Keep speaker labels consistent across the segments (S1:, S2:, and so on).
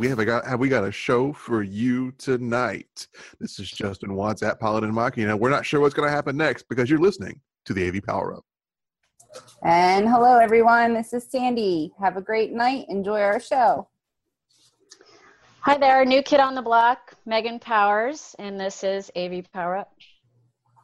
S1: we have a got have we got a show for you tonight. This is Justin Watts at Paladin Machina. We're not sure what's going to happen next because you're listening to the AV Power Up.
S2: And hello, everyone. This is Sandy. Have a great night. Enjoy our show.
S3: Hi there, new kid on the block, Megan Powers, and this is AV Power Up.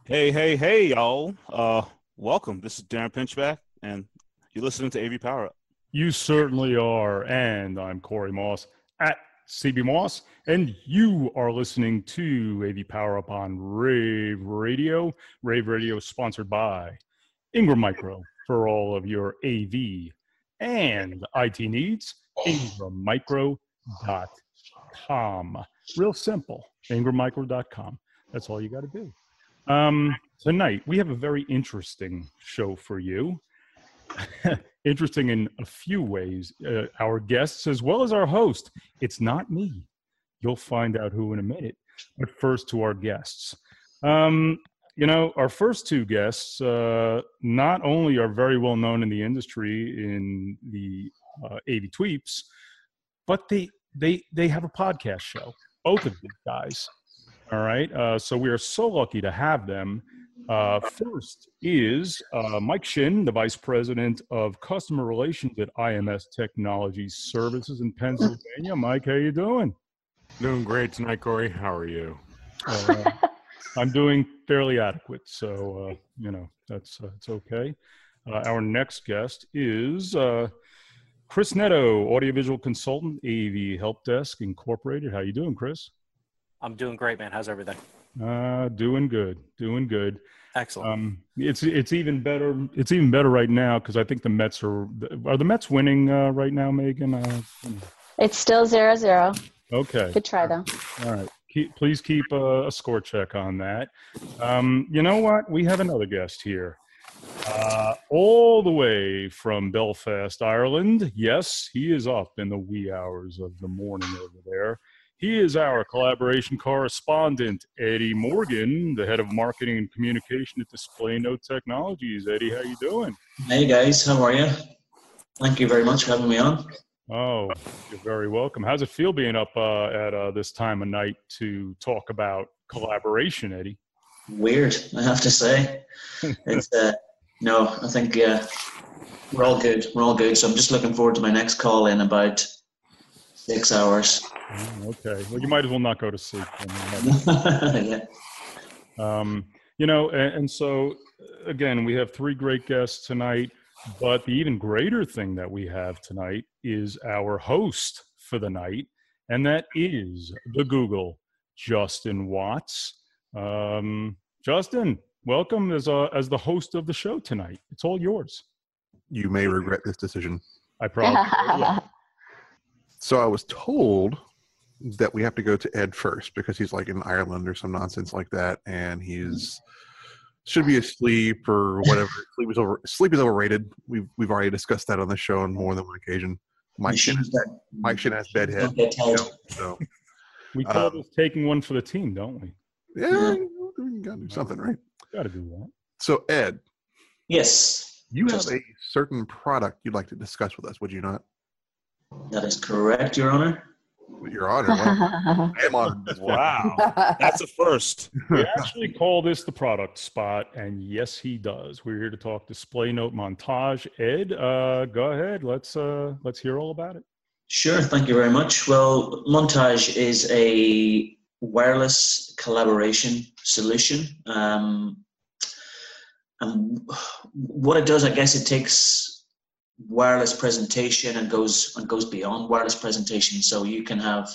S4: Hey, hey, hey, y'all. Uh, welcome. This is Deron Pinchback, and you're listening to AV Power Up.
S5: You certainly are. And I'm Corey Moss at CB Moss, and you are listening to AV Power Up on Rave Radio. Rave Radio sponsored by Ingram Micro for all of your AV and IT needs. IngramMicro.com. Real simple. IngramMicro.com. That's all you got to do. Um, tonight, we have a very interesting show for you. interesting in a few ways. Uh, our guests, as well as our host, it's not me. You'll find out who in a minute. But first, to our guests. Um, you know, our first two guests uh, not only are very well known in the industry in the uh, AV Tweeps, but they they they have a podcast show. Both of these guys. All right. Uh, so we are so lucky to have them. Uh, first is uh, Mike Shinn, the Vice President of Customer Relations at IMS Technology Services in Pennsylvania. Mike, how you doing?
S6: Doing great tonight, Corey. How are you?
S5: Uh, I'm doing fairly adequate, so uh, you know that's uh, it's okay. Uh, our next guest is Chris Neto, audiovisual consultant, AV Help Desk Incorporated. How you doing, Chris?
S7: I'm doing great, man. How's everything?
S5: Uh, doing good, doing good.
S7: Excellent. Um,
S5: it's it's even better. It's even better right now because I think the Mets are are the Mets winning uh, right now, Megan. Uh,
S3: it's still zero zero.
S5: Okay.
S3: Good try though.
S5: All right. Keep, please keep a, a, score check on that. Um, you know what? We have another guest here. Uh, all the way from Belfast, Ireland. Yes, he is up in the wee hours of the morning over there. He is our collaboration correspondent, Eddie Morgan, the head of marketing and communication at Display Note Technologies. Eddie, how you doing?
S8: Hey guys, how are you? Thank you very much for having me on.
S5: Oh, you're very welcome. How's it feel being up uh, at uh, this time of night to talk about collaboration, Eddie?
S8: Weird, I have to say. it's uh, no, I think uh, we're all good. We're all good. So I'm just looking forward to my next call in about six hours.
S5: Mm, okay. Well, you might as well not go to sleep.
S8: yeah.
S5: Um, you know, and, and so again, we have three great guests tonight, but the even greater thing that we have tonight is our host for the night, and that is the Google, Justin Watts. Um, Justin, welcome as a, as the host of the show tonight. It's all yours.
S1: You may regret this decision.
S5: I probably.
S1: So I was told that we have to go to Ed first because he's like in Ireland or some nonsense like that, and he's should be asleep or whatever. sleep is over. Sleep is overrated. We've we've already discussed that on the show on more than one occasion. Mike Shinn has, Mike Shinn has bedhead. You know, so
S5: we call um, this taking one for the team, don't we?
S1: Yeah, we gotta do something, right?
S5: Got to do that.
S1: So Ed,
S8: yes,
S1: you have a certain product you'd like to discuss with us, would you not?
S8: That is correct, Your Honor.
S1: Your Honor. Wow. I am honored.
S4: Wow. That's a first.
S5: We actually call this the product spot, and yes, he does. We're here to talk display note montage. Ed, uh, go ahead. Let's uh, let's hear all about it.
S8: Sure. Thank you very much. Well, Montage is a wireless collaboration solution. Um, and what it does, I guess, it takes wireless presentation and goes and goes beyond wireless presentation. So you can have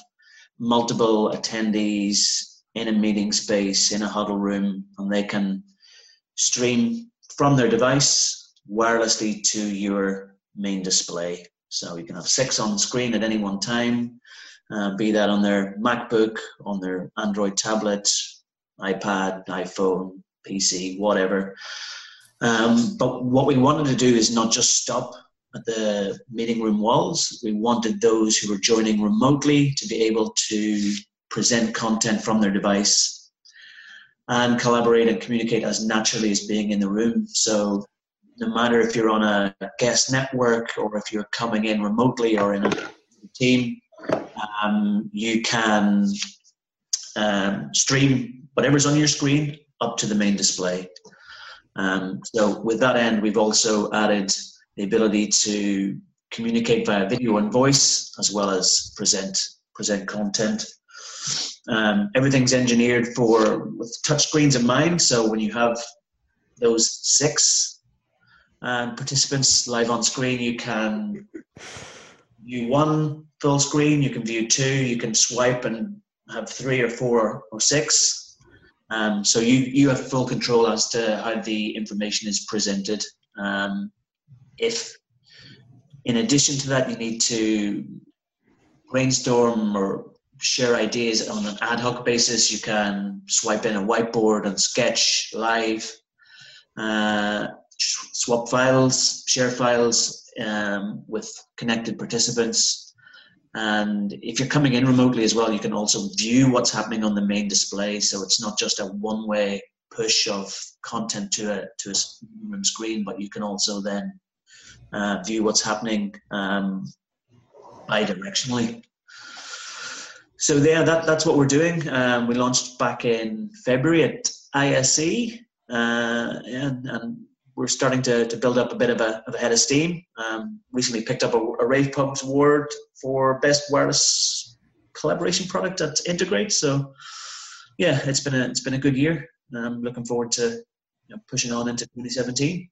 S8: multiple attendees in a meeting space in a huddle room, and they can stream from their device wirelessly to your main display. So you can have six on screen at any one time, uh, be that on their MacBook, on their Android tablet, iPad, iPhone, PC, whatever. Um, but what we wanted to do is not just stop the meeting room walls. We wanted those who were joining remotely to be able to present content from their device and collaborate and communicate as naturally as being in the room. So no matter if you're on a guest network or if you're coming in remotely or in a team, um, you can um, stream whatever's on your screen up to the main display. Um, so with that end, we've also added the ability to communicate via video and voice, as well as present present content. Um, everything's engineered for with touchscreens in mind. So when you have those six um, participants live on screen, you can view one full screen, you can view two, you can swipe and have three or four or six. Um, so you, you have full control as to how the information is presented. Um, if in addition to that, you need to brainstorm or share ideas on an ad hoc basis, you can swipe in a whiteboard and sketch live, uh, swap files, share files um, with connected participants. And if you're coming in remotely as well, you can also view what's happening on the main display. So it's not just a one way push of content to a, to a screen, but you can also then uh, view what's happening um, bidirectionally. So yeah, that, that's what we're doing. Um, we launched back in February at ISE, uh, and, and, we're starting to, to build up a bit of a, of a head of steam. Um, recently picked up a, a Rave Pubs award for best wireless collaboration product at Integrate. So yeah, it's been a it's been a good year. I'm looking forward to you know, pushing on into 2017.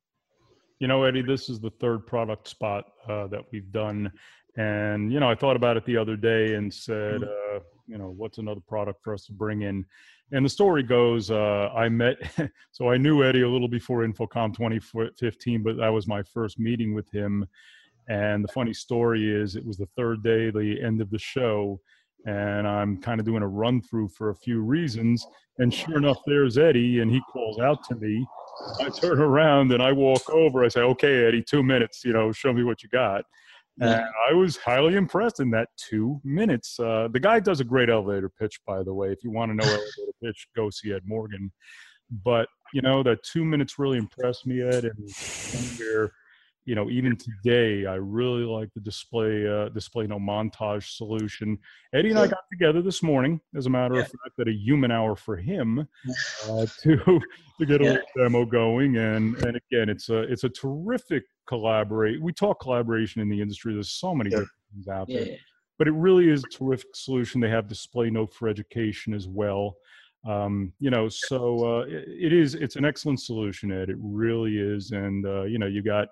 S5: You know, Eddie, this is the third product spot uh, that we've done. And, you know, I thought about it the other day and said,
S8: Mm-hmm.
S5: uh, you know, what's another product for us to bring in? And the story goes, uh, I met, so I knew Eddie a little before InfoComm 2015, but that was my first meeting with him. And the funny story is, it was the third day, the end of the show, and I'm kind of doing a run through for a few reasons. And sure enough, there's Eddie, and he calls out to me. I turn around and I walk over. I say, "Okay, Eddie, two minutes. You know, show me what you got." And I was highly impressed in that two minutes. Uh, the guy does a great elevator pitch, by the way. If you want to know elevator pitch, go see Ed Morgan. But you know, that two minutes really impressed me, Ed, and where you know, even today, I really like the display uh, display no montage solution. Eddie and I got together this morning, as a matter
S8: Yeah.
S5: of fact, at a human hour for him uh, to to get a
S8: Yeah.
S5: little demo going. And and again, it's a it's a terrific collaborate. We talk collaboration in the industry. There's so many
S8: Yeah.
S5: different things out there, but it really is a terrific solution. They have display note for education as well. Um, you know, so uh, it, it is it's an excellent solution, Ed. It really is. And uh, you know, you got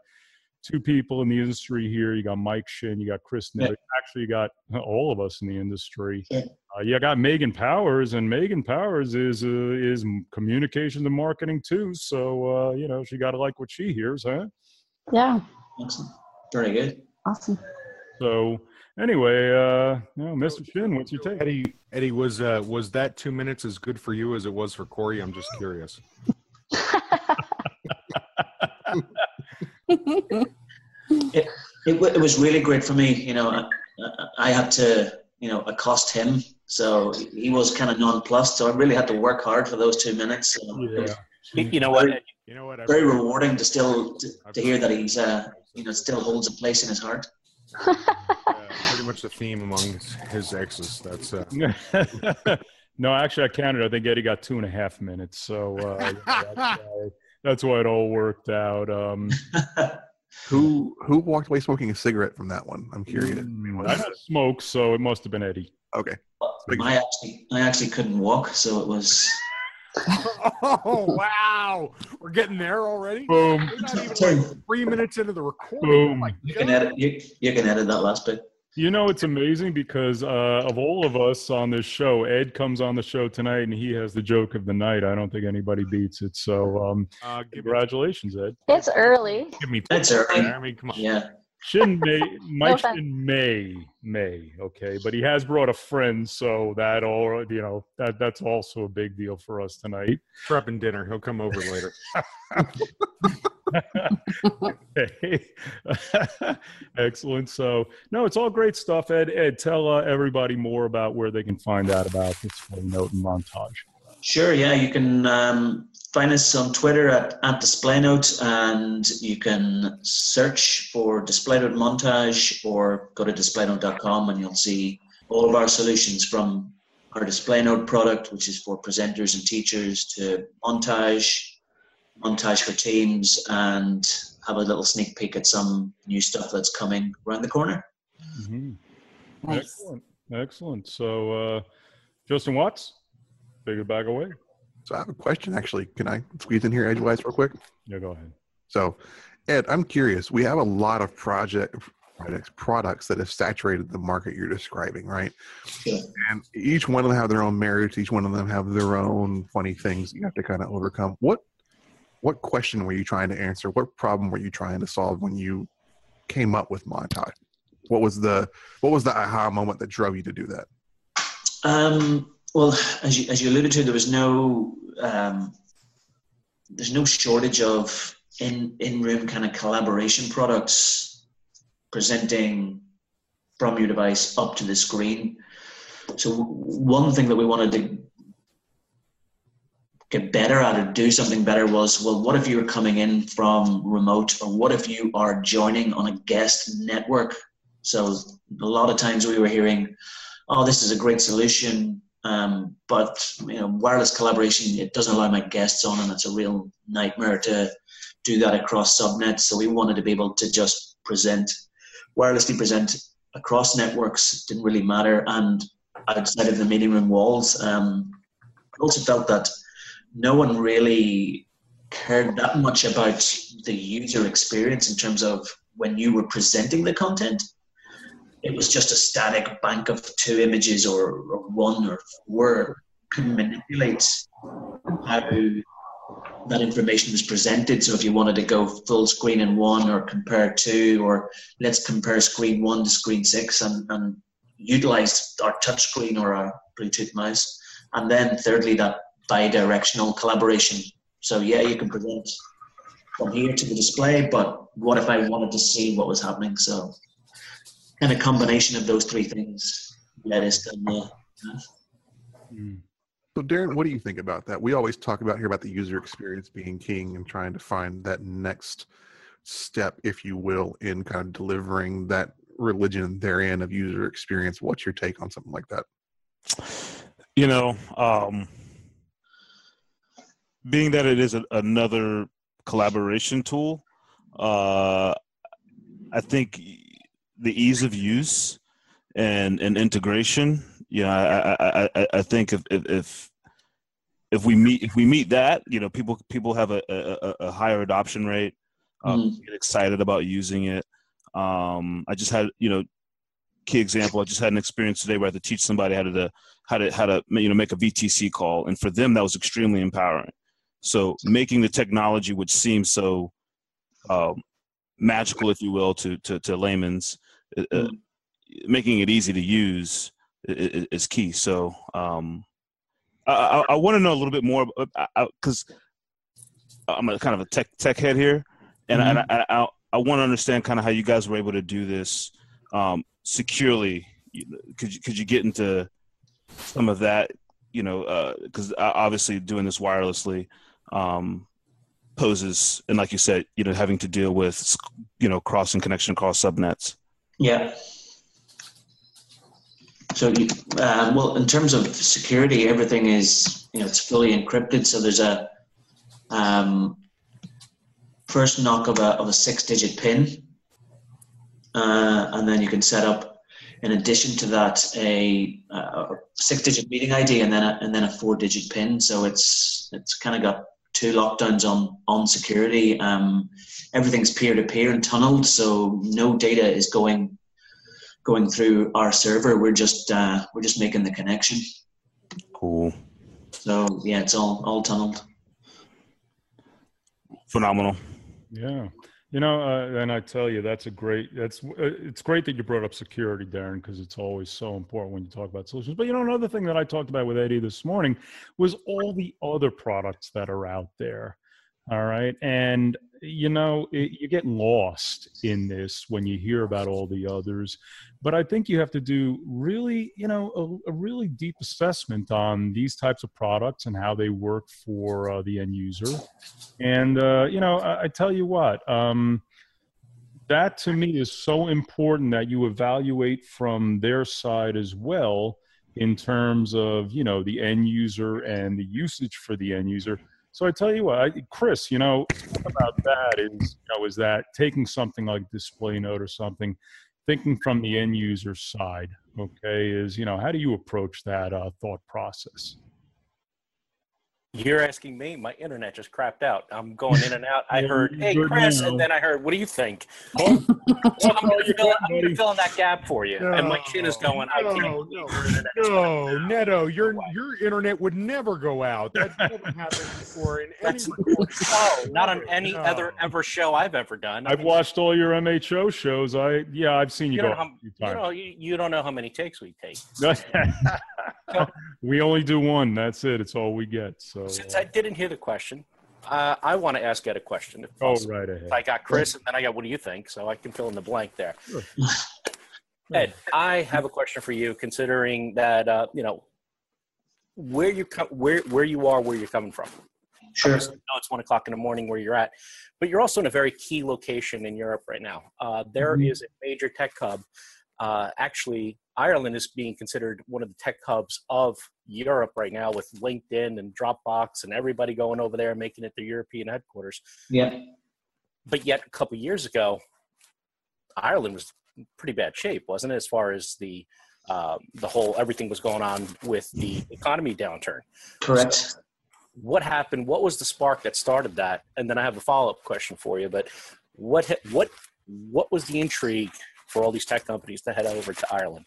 S5: two people in the industry here. You got Mike Shinn, you got Chris
S8: Yeah.
S5: Actually, you got all of us in the industry.
S8: Yeah.
S5: Uh, you got Megan Powers, and Megan Powers is uh, is communications and marketing too. So uh, you know, she got to like what she hears, huh?
S3: Yeah.
S8: Excellent. Very good.
S2: Awesome.
S5: So anyway, uh, you know, Mr. Shinn, what's your take?
S6: Eddie, Eddie, was uh, was that two minutes as good for you as it was for Corey? I'm just curious.
S8: It, wa- it was really great for me. You know, I, I had to, you know, accost him. So he was kind of nonplussed. So I really had to work hard for those two minutes. So
S5: Yeah.
S7: You you know what?
S6: You know what? I've
S8: very
S6: heard-
S8: rewarding to still to, to hear that he's, uh, you know, still holds a place in his heart.
S6: uh, pretty much the theme among his, his exes. That's uh,
S5: no, actually, I counted. I think Eddie got two and a half minutes. So uh, yeah, that's, why, it all worked out. Um,
S1: Who who walked away smoking a cigarette from that one? I'm curious. I mean,
S5: I
S1: was-
S5: had smoke, so it must have been Eddie.
S1: okay. Big-
S8: I actually, I actually couldn't walk, so it was.
S6: oh wow, we're getting there already.
S5: Boom.
S6: We're not even like three minutes into the recording. Oh
S5: Boom.
S6: my
S8: You can
S6: God.
S8: edit. You, you can edit that last bit.
S5: You know, it's amazing because uh, of all of us on this show, Ed comes on the show tonight and he has the joke of the night. I don't think anybody beats it. So, um,
S6: Uh,
S5: congratulations, Ed.
S3: It's early.
S6: give me.
S8: That's early.
S6: I mean, come on.
S8: Yeah.
S5: Shinn May, Mike
S3: offense.
S5: Shinn May, May, okay, but he has brought a friend, so that all you know that that's also a big deal for us tonight.
S6: Prepping dinner. He'll come over later.
S5: Excellent. So, no, it's all great stuff. Ed, Ed, tell uh, everybody more about where they can find out about this note and montage.
S8: Sure, yeah, you can um, find us on Twitter at, at DisplayNote, and you can search for Display Note Montage or go to displaynote.com and you'll see all of our solutions from our Display Note product, which is for presenters and teachers, to montage, montage for teams, and have a little sneak peek at some new stuff that's coming around the corner.
S5: hmm
S2: Nice.
S5: Excellent. Excellent. So, uh, Justin Watts, take it back away.
S1: So I have a question actually. Can I squeeze in here edgewise real quick?
S5: Yeah, go ahead.
S1: So, Ed, I'm curious. We have a lot of project projects, products that have saturated the market you're describing, right?
S8: Yeah.
S1: And each one of them have their own merits. Each one of them have their own funny things you have to kind of overcome. What what question were you trying to answer? What problem were you trying to solve when you came up with Montage? What was the what was the aha moment that drove you to do that?
S8: Um, well, as you, as you alluded to, there was no um, there's no shortage of in in room kind of collaboration products presenting from your device up to the screen. So one thing that we wanted to get better at or do something better was well, what if you were coming in from remote, or what if you are joining on a guest network? So a lot of times we were hearing, "Oh, this is a great solution." Um, but you know, wireless collaboration it doesn't allow my guests on, and it's a real nightmare to do that across subnets. So we wanted to be able to just present wirelessly present across networks. Didn't really matter, and outside of the meeting room walls. Um, I also felt that no one really cared that much about the user experience in terms of when you were presenting the content it was just a static bank of two images or, or one or four could manipulate how that information was presented. So if you wanted to go full screen in one or compare two, or let's compare screen one to screen six and, and utilize our touch screen or our Bluetooth mouse. And then thirdly, that bi-directional collaboration. So yeah, you can present from here to the display, but what if I wanted to see what was happening? So kind of combination of those three things led us to the
S5: Mm.
S1: So, Deron, what do you think about that? We always talk about here about the user experience being king and trying to find that next step, if you will, in kind of delivering that religion therein of user experience. What's your take on something like that?
S4: You know, um, being that it is a, another collaboration tool, uh, I think the ease of use and and integration. You know, I I, I, I think if, if if we meet if we meet that, you know, people people have a, a, a higher adoption rate. Um,
S8: Mhm.
S4: Get excited about using it. Um, I just had you know, key example. I just had an experience today where I had to teach somebody how to how to how to you know make a VTC call, and for them that was extremely empowering. So making the technology which seems so um, magical, if you will, to to, to layman's, uh, uh, making it easy to use is, is key. So um, I, I, I want to know a little bit more because I'm a kind of a tech tech head here, and, and I, I, I want to understand kind of how you guys were able to do this um, securely. Could you could you get into some of that? You know, because obviously doing this wirelessly um, poses, and like you said, you know, having to deal with you know crossing connection across subnets.
S8: Yeah. So, uh, well, in terms of security, everything is you know it's fully encrypted. So there's a um, first knock of a of a six-digit pin, uh, and then you can set up. In addition to that, a, a six-digit meeting ID and then a, and then a four-digit pin. So it's it's kind of got two lockdowns on on security. Um, everything's peer-to-peer and tunneled, so no data is going going through our server. We're just uh, we're just making the connection.
S4: Cool.
S8: So yeah, it's all all tunneled.
S4: Phenomenal.
S5: Yeah. You know, uh, and I tell you, that's a great. That's uh, it's great that you brought up security, Deron, because it's always so important when you talk about solutions. But you know, another thing that I talked about with Eddie this morning was all the other products that are out there. All right. And, you know, it, you get lost in this when you hear about all the others. But I think you have to do really, you know, a, a really deep assessment on these types of products and how they work for uh, the end user. And, uh, you know, I, I tell you what, um, that to me is so important that you evaluate from their side as well in terms of you know the end user and the usage for the end user so i tell you what I, chris you know about that is you know is that taking something like display note or something thinking from the end user side okay is you know how do you approach that uh, thought process
S7: You're asking me. My internet just crapped out. I'm going in and out. I heard, "Hey, Chris," and then I heard, "What do you think?" Well, I'm going to fill, I'm fill in that gap for you. and my chin is going. I
S6: No,
S7: can't.
S6: no,
S7: believe your internet is
S6: No. Neto, your your internet would never go out. That's never happened before in any
S7: That's-. No, not on any
S6: No.
S7: other ever show I've ever done. I
S5: i've
S7: mean,
S5: watched all your mho shows i yeah i've seen you,
S7: You
S5: go
S7: how, you, know, you, you don't know how many takes we take.
S5: we only do one. That's it. It's all we get. So,
S7: Since I didn't hear the question, uh, I want to ask Ed a question. If
S5: oh,
S7: possible.
S5: right ahead.
S7: I got Chris, and then I got what do you think? So I can fill in the blank there.
S5: Sure.
S7: Ed, I have a question for you. Considering that uh, you know where you co- where where you are, where you're coming from.
S8: Sure.
S7: Obviously, I know it's one o'clock in the morning where you're at, but you're also in a very key location in Europe right now. Uh, there is
S5: Mhm.
S7: a major tech hub. Uh, actually, Ireland is being considered one of the tech hubs of Europe right now, with LinkedIn and Dropbox and everybody going over there and making it their European headquarters.
S8: Yeah.
S7: But yet, a couple years ago, Ireland was in pretty bad shape, wasn't it? As far as the um, the whole everything was going on with the economy downturn
S8: Correct.
S7: what happened what was the spark that started that and then i have a follow-up question for you but what what what was the intrigue for all these tech companies to head over to ireland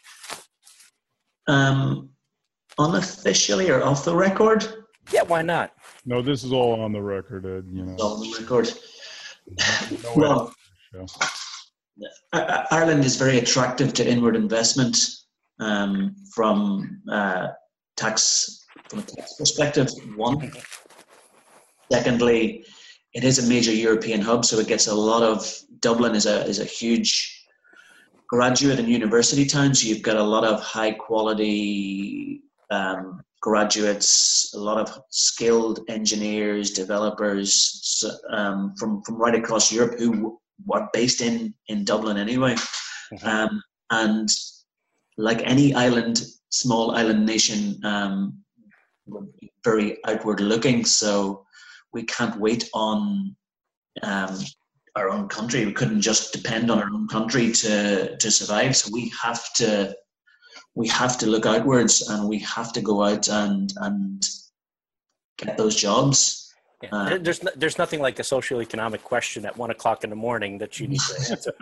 S8: Um, unofficially or off the record?
S7: yeah why not
S5: No, this is all on the record, Ed. You know.
S8: On the record.
S5: No
S8: Well,
S5: show.
S8: I- I- Ireland is very attractive to inward investment um, from uh, tax from a tax perspective. One, secondly, it is a major European hub, so it gets a lot of. Dublin is a is a huge graduate and university town, so you've got a lot of high quality um, graduates, a lot of skilled engineers, developers um, from from right across Europe who are based in in Dublin anyway, um, and like any island, small island nation, um, very outward looking. So we can't wait on um, our own country. We couldn't just depend on our own country to to survive. So we have to we have to look outwards, and we have to go out and and get those jobs.
S7: yeah.
S8: Uh,
S7: there's no, there's nothing like a socioeconomic question at one o'clock in the morning that you need to answer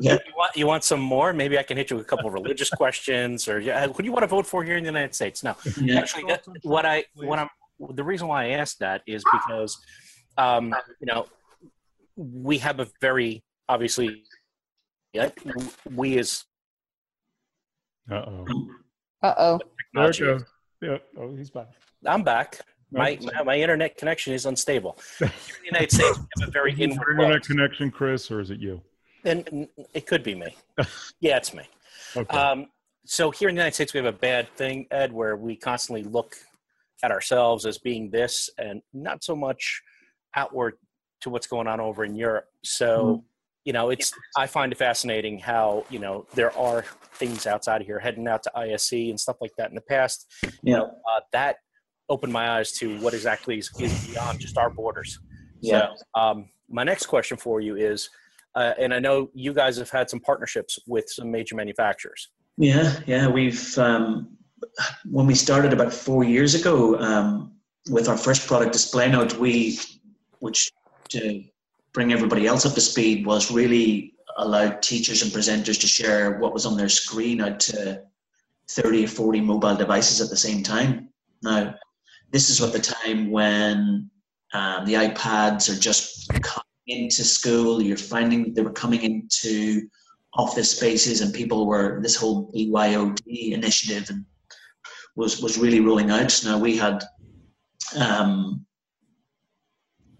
S8: Yeah.
S7: you want you want some more maybe i can hit you with a couple of religious questions or yeah who do you want to vote for here in the united states no
S8: Yeah.
S7: actually that, what i what i'm the reason why i asked that is because um you know we have a very obviously yeah, we as
S5: Uh oh.
S2: Uh oh.
S5: There it goes. Yeah. Oh, he's back.
S7: i'm back my,
S5: Oh,
S7: my my internet connection is unstable here in the united states we have a very
S5: Is it your
S7: inward
S5: internet
S7: world.
S5: connection, Chris, or is it you?
S7: and and it could be me yeah it's me
S5: Okay.
S7: Um, so here in the United States, we have a bad thing, Ed, where we constantly look at ourselves as being this, and not so much outward to what's going on over in Europe. So, you know, it's I find it fascinating how you know there are things outside of here, heading out to ISE and stuff like that. In the past,
S8: Yeah.
S7: uh, that opened my eyes to what exactly is, is beyond just our borders.
S8: Yeah.
S7: So, um, my next question for you is, uh, and I know you guys have had some partnerships with some major manufacturers.
S8: Yeah, yeah. We've um, when we started about four years ago um, with our first product, Display Note, we, which to bring everybody else up to speed, was really allowed teachers and presenters to share what was on their screen out to thirty or forty mobile devices at the same time. Now, this is at the time when um, the iPads are just coming into school. You're finding they were coming into office spaces and people were this whole BYOD initiative and was was really rolling out. Now we had um,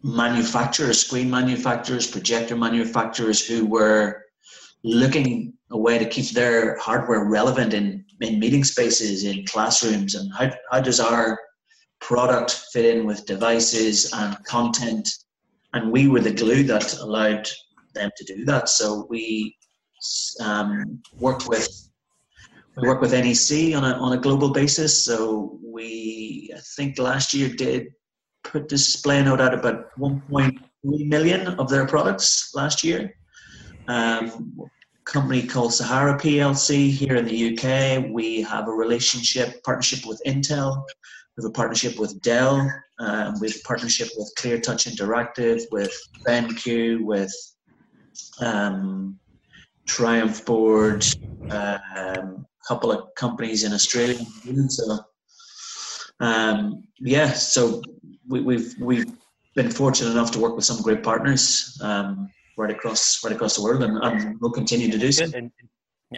S8: manufacturers, screen manufacturers, projector manufacturers who were looking a way to keep their hardware relevant in, in meeting spaces, in classrooms, and how, how does our product fit in with devices and content? And we were the glue that allowed them to do that. So we um, worked with we work with NEC on a on a global basis. So we I think last year did put display out about 1.3 million of their products last year. Um, company called Sahara PLC here in the UK. We have a relationship partnership with Intel. We have a partnership with Dell. Um, we have a partnership with Clear Touch Interactive, with BenQ, with um, Triumph Board, a um, couple of companies in Australia. So, um, yeah, so we, we've we've been fortunate enough to work with some great partners um, right across right across the world, and, and we'll continue to do so.
S7: And, and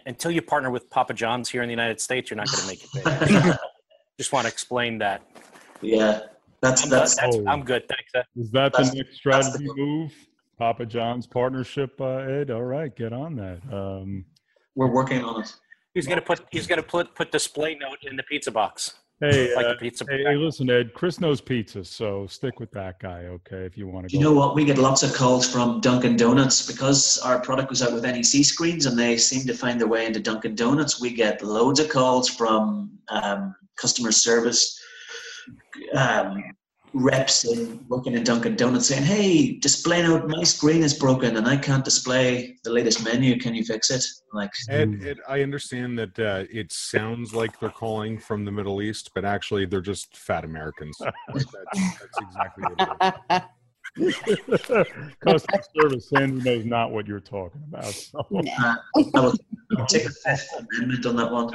S7: until you partner with Papa John's here in the United States, you're not going to make it big. Just want to explain that.
S8: Yeah, that's
S7: I'm,
S8: that's
S7: that's-
S5: Oh.
S7: I'm good. Thanks.
S5: Is that the next strategy
S8: the-
S5: move? Papa John's partnership, uh, Ed. All right, get on that. Um,
S8: we're working on it.
S7: He's going to put he's going to put put display note in the pizza box,
S5: hey,
S7: like
S5: uh,
S7: pizza.
S5: hey, hey, listen, Ed. Chris knows pizza, so stick with that guy, okay? If you want to
S8: Do
S5: go.
S8: you know what? We get lots of calls from Dunkin' Donuts because our product was out with NEC screens and they seem to find their way into Dunkin' Donuts. We get loads of calls from um, customer service um, reps in, working in Dunkin' Donuts saying, "Hey, display note, my screen is broken and I can't display the latest menu. Can you fix it?" Like,
S6: Ed, Ed, I understand that uh, it sounds like they're calling from the Middle East, but actually they're just fat Americans. Like that's, that's exactly what it is.
S5: Customer service, Sandy knows not what you're talking about. So.
S8: uh, I will take a fifth amendment on that one.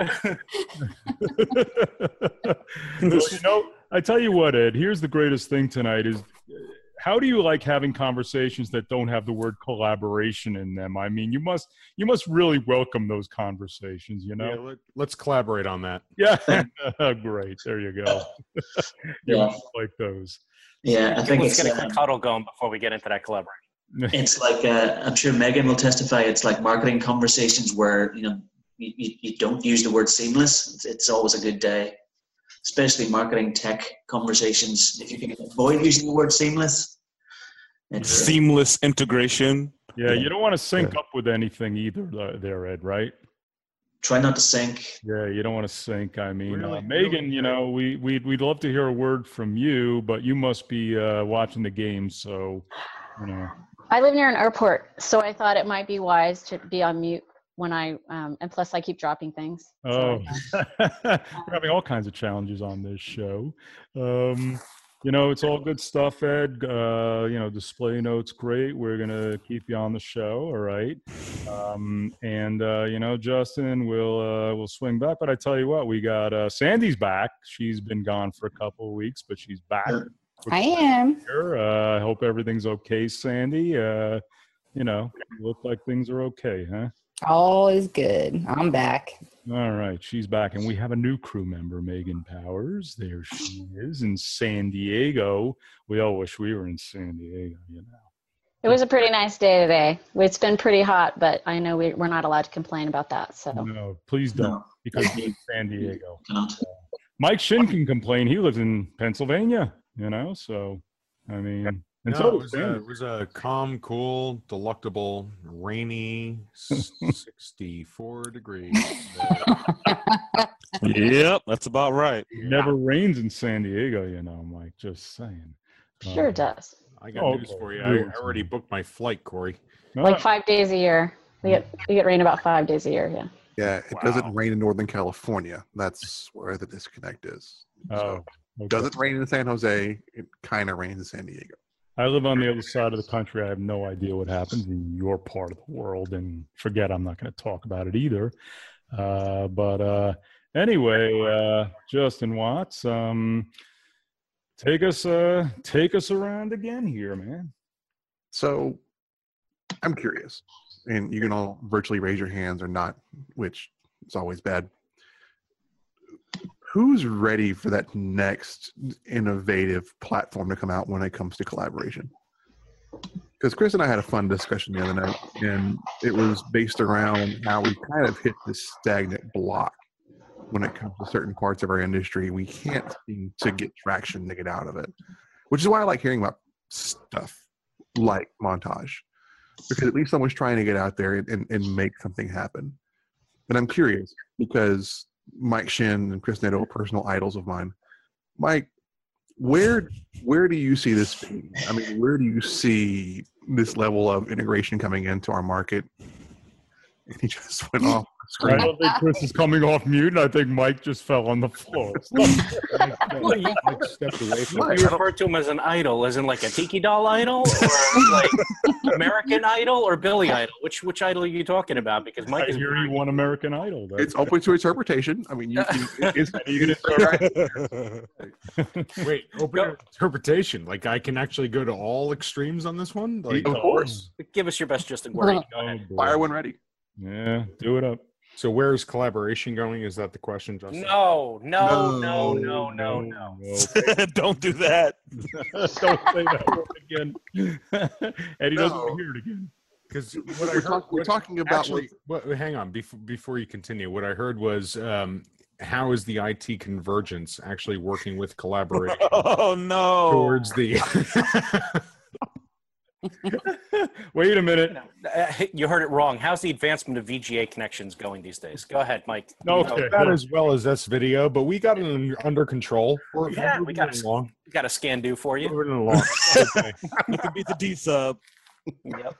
S5: well, you know, I tell you what, Ed. Here's the greatest thing tonight: is how do you like having conversations that don't have the word collaboration in them? I mean, you must you must really welcome those conversations. You
S6: Yeah,
S5: know?
S6: let, let's collaborate on that.
S5: Yeah. Great. There you go. you
S8: Yeah.
S5: like those.
S8: Yeah, I think
S7: Let's
S8: it's.
S7: get a
S8: um,
S7: quick huddle going before we get into that collaboration.
S8: it's like uh, I'm sure Megan will testify. It's like marketing conversations where you know you, you, you don't use the word seamless. It's, it's always a good day, especially marketing tech conversations. If you can avoid using the word seamless, it's,
S4: Seamless integration.
S5: Yeah, you don't want to sync
S1: Yeah.
S5: up with anything either, uh, there, Ed. Right?
S8: try not to sync.
S5: Yeah, you don't want to sync. I mean,
S6: Really?
S5: uh, Megan,
S6: Really?
S5: you know, we we'd we'd love to hear a word from you, but you must be uh, watching the game, so you know.
S3: I live near an airport, so I thought it might be wise to be on mute when I, um, and plus I keep dropping things.
S5: Oh,
S3: So,
S5: we're having all kinds of challenges on this show. Um, you know, it's all good stuff, Ed. Uh, you know, display notes great. We're gonna keep you on the show, all right. Um, and uh, you know, Justin, we'll uh, we'll swing back. But I tell you what, we got uh, Sandy's back. She's been gone for a couple of weeks, but she's back.
S8: Yeah.
S2: I am.
S5: Here. Uh, I hope everything's okay, Sandy. Uh, you know, look like things are okay, huh?
S2: All is good. I'm back.
S5: All right, she's back, and we have a new crew member, Megan Powers. There she is in San Diego. We all wish we were in San Diego, you know.
S3: It was a pretty nice day today. It's been pretty hot, but I know we, we're not allowed to complain about that. So
S5: No, please don't,
S8: No,
S5: because we're in San Diego.
S8: cannot.
S5: Mike Shinn can complain. He lives in Pennsylvania, you know. So, I mean, and
S6: No,
S5: so
S6: it was, a, it was a calm, cool, delectable, rainy, 64 degrees.
S4: Yep, that's about right.
S5: It never rains in San Diego, you know. Mike, just saying.
S3: sure
S5: Um,
S3: it does.
S6: I got
S5: Oh,
S6: news
S5: okay.
S6: for you.
S5: Real
S6: I already booked my flight, Corey.
S3: Like five days a year. We get we get rain about five days a year. Yeah.
S1: Yeah, it
S5: Wow.
S1: doesn't rain in Northern California. That's where the disconnect is.
S5: oh,
S1: So,
S5: okay.
S1: does it rain in San Jose? It kind of rains in San Diego.
S5: I live on the other side of the country. I have no idea what happens in your part of the world, and forget I'm not going to talk about it either. Uh, but uh, anyway, uh, Justin Watts, um, take us uh, take us around again here, man.
S1: So, I'm curious, and you can all virtually raise your hands or not, which is always bad. Who's ready for that next innovative platform to come out when it comes to collaboration? because Chris and I had a fun discussion the other night, and it was based around how we kind of hit this stagnant block when it comes to certain parts of our industry. We can't seem to get traction to get out of it, which is why I like hearing about stuff like montage, because at least someone's trying to get out there and, and make something happen. And I'm curious because Mike Shinn and Chris Neto are personal idols of mine. Mike, where where do you see this being? I mean, where do you see this level of integration coming into our market? And he just went off the
S5: I
S1: screen.
S5: don't think Chris is coming off mute. and I think Mike just fell on the floor.
S7: Well, you-
S6: Like stepped away from
S1: Mike,
S7: You refer to him as an idol, as in like a tiki doll idol, or like American Idol, or Billy Idol? Which which idol are you talking about? Because Mike
S5: I
S7: is
S5: hear you won American Idol. That's-
S1: It's open to interpretation. I mean, you, you, it's,
S5: Are you gonna
S6: Wait, open
S7: Go.
S6: interpretation. Like I can actually go to all extremes on this one. Like,
S1: of oh. course.
S7: give us your best just a word.
S5: Oh.
S1: Fire when ready.
S5: Yeah, do it up.
S6: So where's collaboration going? Is that the question, Justin?
S7: No, no, no, no, no, no.
S4: Don't do that.
S5: Don't say that word again. Eddie doesn't want to hear it again.
S6: Because what I
S1: We're,
S6: heard,
S1: talk, we're
S6: what-
S1: talking about
S6: actually, what, hang on before before you continue. What I heard was um, how is the IT convergence actually working with collaboration
S4: Oh no.
S6: towards the?
S5: Wait a minute.
S7: Uh, You heard it wrong. How's the advancement of VGA connections going these days? Go ahead, Mike.
S5: Okay.
S6: Not as well as this video, but we got it under control. We're,
S7: Yeah,
S6: we're
S7: got
S6: moving
S7: it.
S6: along.
S7: We got a scan do for you.
S6: Moving along. Okay.
S4: you can beat the D sub.
S7: Yep.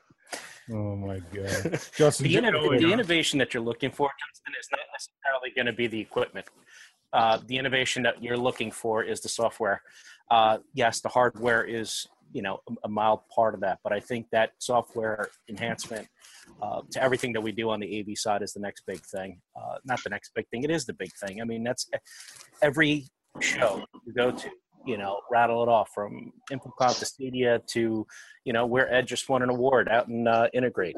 S5: Oh my god.
S6: Justin,
S7: The,
S6: you
S7: inno- the innovation that you're looking for, Justin, is not necessarily going to be the equipment. Uh, the innovation that you're looking for is the software. Uh, yes, the hardware is you know a, mild part of that, but I think that software enhancement uh, to everything that we do on the AV side is the next big thing. Uh, not the next big thing; it is the big thing. I mean, that's every show you go to. You know, rattle it off from InfoComm to Stadia to, you know, where Ed just won an award out in uh, Integrate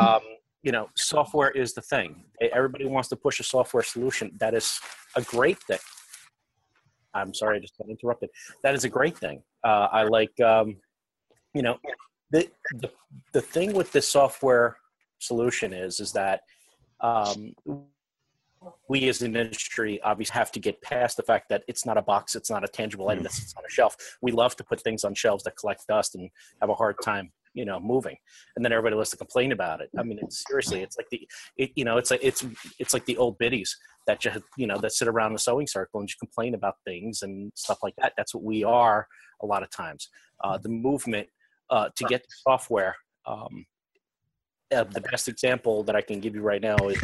S7: um, you know, software is the thing. Everybody wants to push a software solution. That is a great thing. I'm sorry, I just got interrupted. That is a great thing. Uh, I like, um, you know, the, the the thing with this software solution is is that um, we as an industry obviously have to get past the fact that it's not a box, it's not a tangible item that sits on a shelf. We love to put things on shelves that collect dust and have a hard time, you know, moving and then everybody wants to complain about it. I mean, it's seriously, it's like the, it, you know, it's like it's it's like the old biddies that just you know that sit around the sewing circle and just complain about things and stuff like that. That's what we are a lot of times. Uh, the movement uh, to get the software. Um, uh, the best example that I can give you right now is,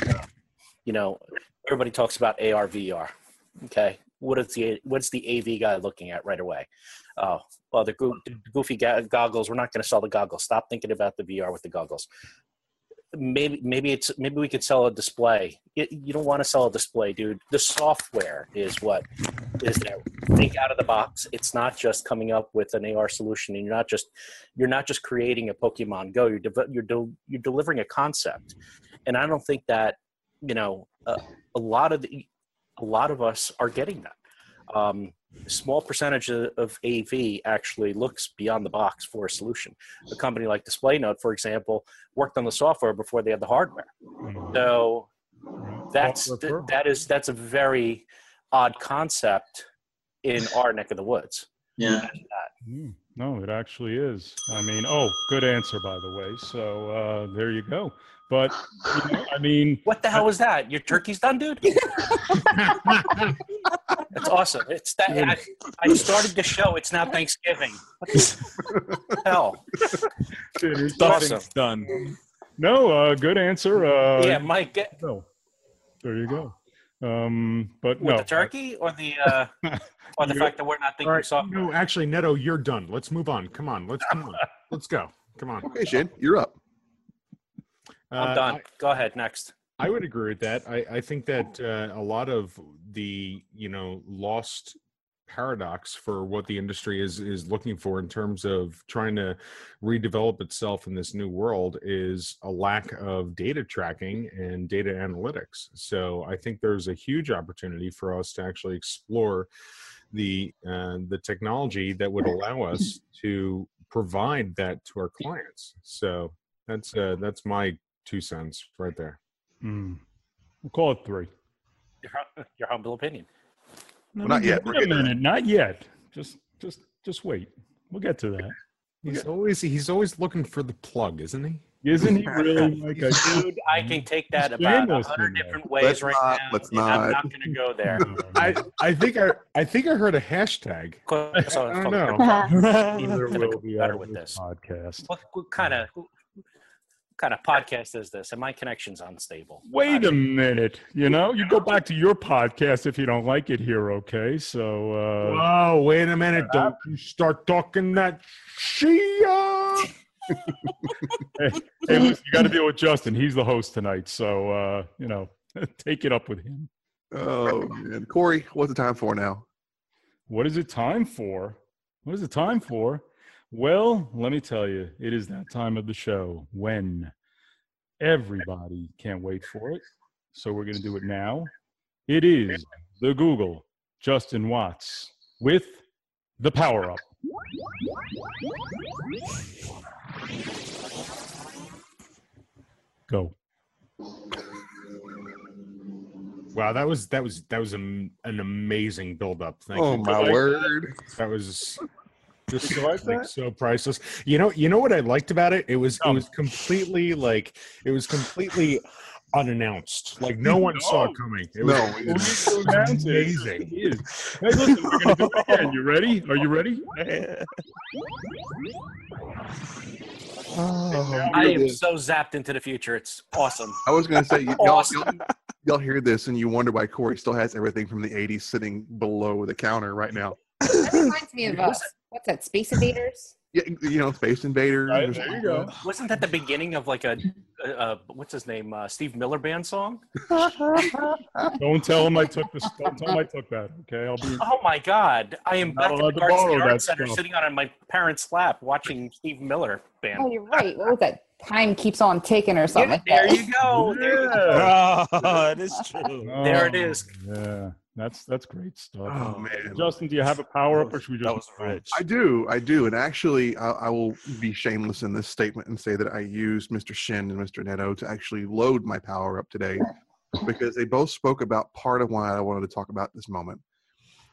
S7: you know, everybody talks about AR VR. Okay, what is the what's the AV guy looking at right away? Oh, well, the, goofy goggles. We're not going to sell the goggles. Stop thinking about the VR with the goggles. Maybe maybe it's maybe we could sell a display. You, don't want to sell a display, dude. The software is what is there. Think out of the box. It's not just coming up with an AR solution, and you're not just you're not just creating a Pokemon Go. You're de- you're de- you're delivering a concept, and I don't think that you know uh, a lot of the a lot of us are getting that. Um, small percentage of, of AV actually looks beyond the box for a solution. A company like DisplayNote, for example, worked on the software before they had the hardware. So that's that is that's a very odd concept in our neck of the woods.
S8: Yeah.
S5: Hmm, No, it actually is. I mean, oh, good answer, by the way. So uh, there you go. But you know, I mean,
S7: What the hell was that? Your turkey's done, dude. That's awesome. It's that I, I started the show. It's now Thanksgiving. What the hell?
S5: it's
S7: awesome.
S4: Done.
S5: no, uh, good answer. Uh,
S7: yeah, Mike, get,
S5: No, there you go. Um, but
S7: with
S5: no,
S7: the turkey or the uh, or the
S5: You-
S7: fact that we're not
S6: All
S7: thinking
S6: right.
S7: software.
S6: No, actually, Neto, you're done. Let's move on. Come on. Let's come on. Let's go. Come on.
S1: Okay, Shane, you're up.
S7: I'm
S6: Uh,
S7: done.
S6: I-
S7: Go ahead. Next.
S6: I would agree with that. I, I think that uh, a lot of the you know lost paradox for what the industry is is looking for in terms of trying to redevelop itself in this new world is a lack of data tracking and data analytics. So I think there's a huge opportunity for us to actually explore the uh, the technology that would allow us to provide that to our clients. So that's uh, that's my two cents right there.
S5: Mm. We'll call it three.
S7: Your, your humble opinion.
S1: Well, not yet. We're
S5: Wait a
S1: getting there.
S5: minute. Not yet. Just, just, just wait. We'll get to that.
S6: He's always he's always looking for the plug, isn't he?
S5: Isn't he really like a
S7: Dude, I can take that about a hundred different ways
S1: Let's
S7: right
S1: not-
S7: now.
S1: let's
S7: and I'm
S1: not.
S7: not going to go there.
S6: I I think I I think I heard a hashtag. I don't know.
S5: Neither will be
S7: better with this.
S5: podcast.
S7: What, what kind of what kind of podcast is this? And my connection's unstable.
S5: Wait a minute. You know, you go back to your podcast if you don't like it here, okay? So, uh,
S6: Whoa, wait a minute! Don't you start talking that shit.
S5: hey, listen, you got to deal with Justin. He's the host tonight. So, uh, you know, take it up with him.
S1: Oh man, Corey, what's the time for now?
S5: What is it time for? What is it time for? Well, let me tell you, it is that time of the show when everybody can't wait for it. So we're going to do it now. It is the Google Justin Watts with the power up. Go.
S6: Wow, that was that was that was an, an amazing build up. Thank
S1: oh
S6: you.
S1: my word!
S6: That was just
S5: You like
S6: like
S5: that?
S6: so priceless. You know, you know what I liked about it? It was
S5: Tell
S6: it was completely like it was completely unannounced. Like no one saw it coming. It was,
S1: No,
S6: it was
S5: Well, you go down to it.
S6: amazing.
S5: It is. Hey, listen, we're going to do it again. You ready? Are you ready?
S1: Oh,
S7: I am so zapped into the future. It's awesome.
S1: I was gonna say y- y'all,
S7: Awesome.
S1: y'all, y'all hear this and you wonder why Corey still has everything from the '80s sitting below the counter right now.
S2: That reminds me of uh, what's that? Space Invaders.
S1: Yeah, you know, Space Invaders.
S5: Right, there you go.
S7: Wasn't that the beginning of like a, a, a what's his name? Uh, Steve Miller band song?
S5: Don't tell him I took this. Don't tell him I took that. Okay, I'll be.
S7: Oh my God! I am
S5: Not
S7: back at
S5: allowed
S7: the
S5: to
S7: Garden
S5: borrow that
S7: Arts Center,
S5: stuff.
S7: sitting on my parents' lap, watching Steve Miller Band.
S2: Oh,
S7: band.
S2: you're right. What was that? Time keeps on ticking or something
S7: Yeah,
S2: like
S7: there
S2: that.
S7: you go. There you go.
S5: Yeah.
S4: oh, it is true.
S7: There it
S5: Oh. Yeah, that's that's great stuff.
S1: Oh man,
S5: Justin, do you have a power up, or should we just?
S4: That was rich.
S1: I do, I do, and actually, I, I will be shameless in this statement and say that I used Mr. Shinn and Mr. Neto to actually load my power up today because they both spoke about part of why I wanted to talk about this moment.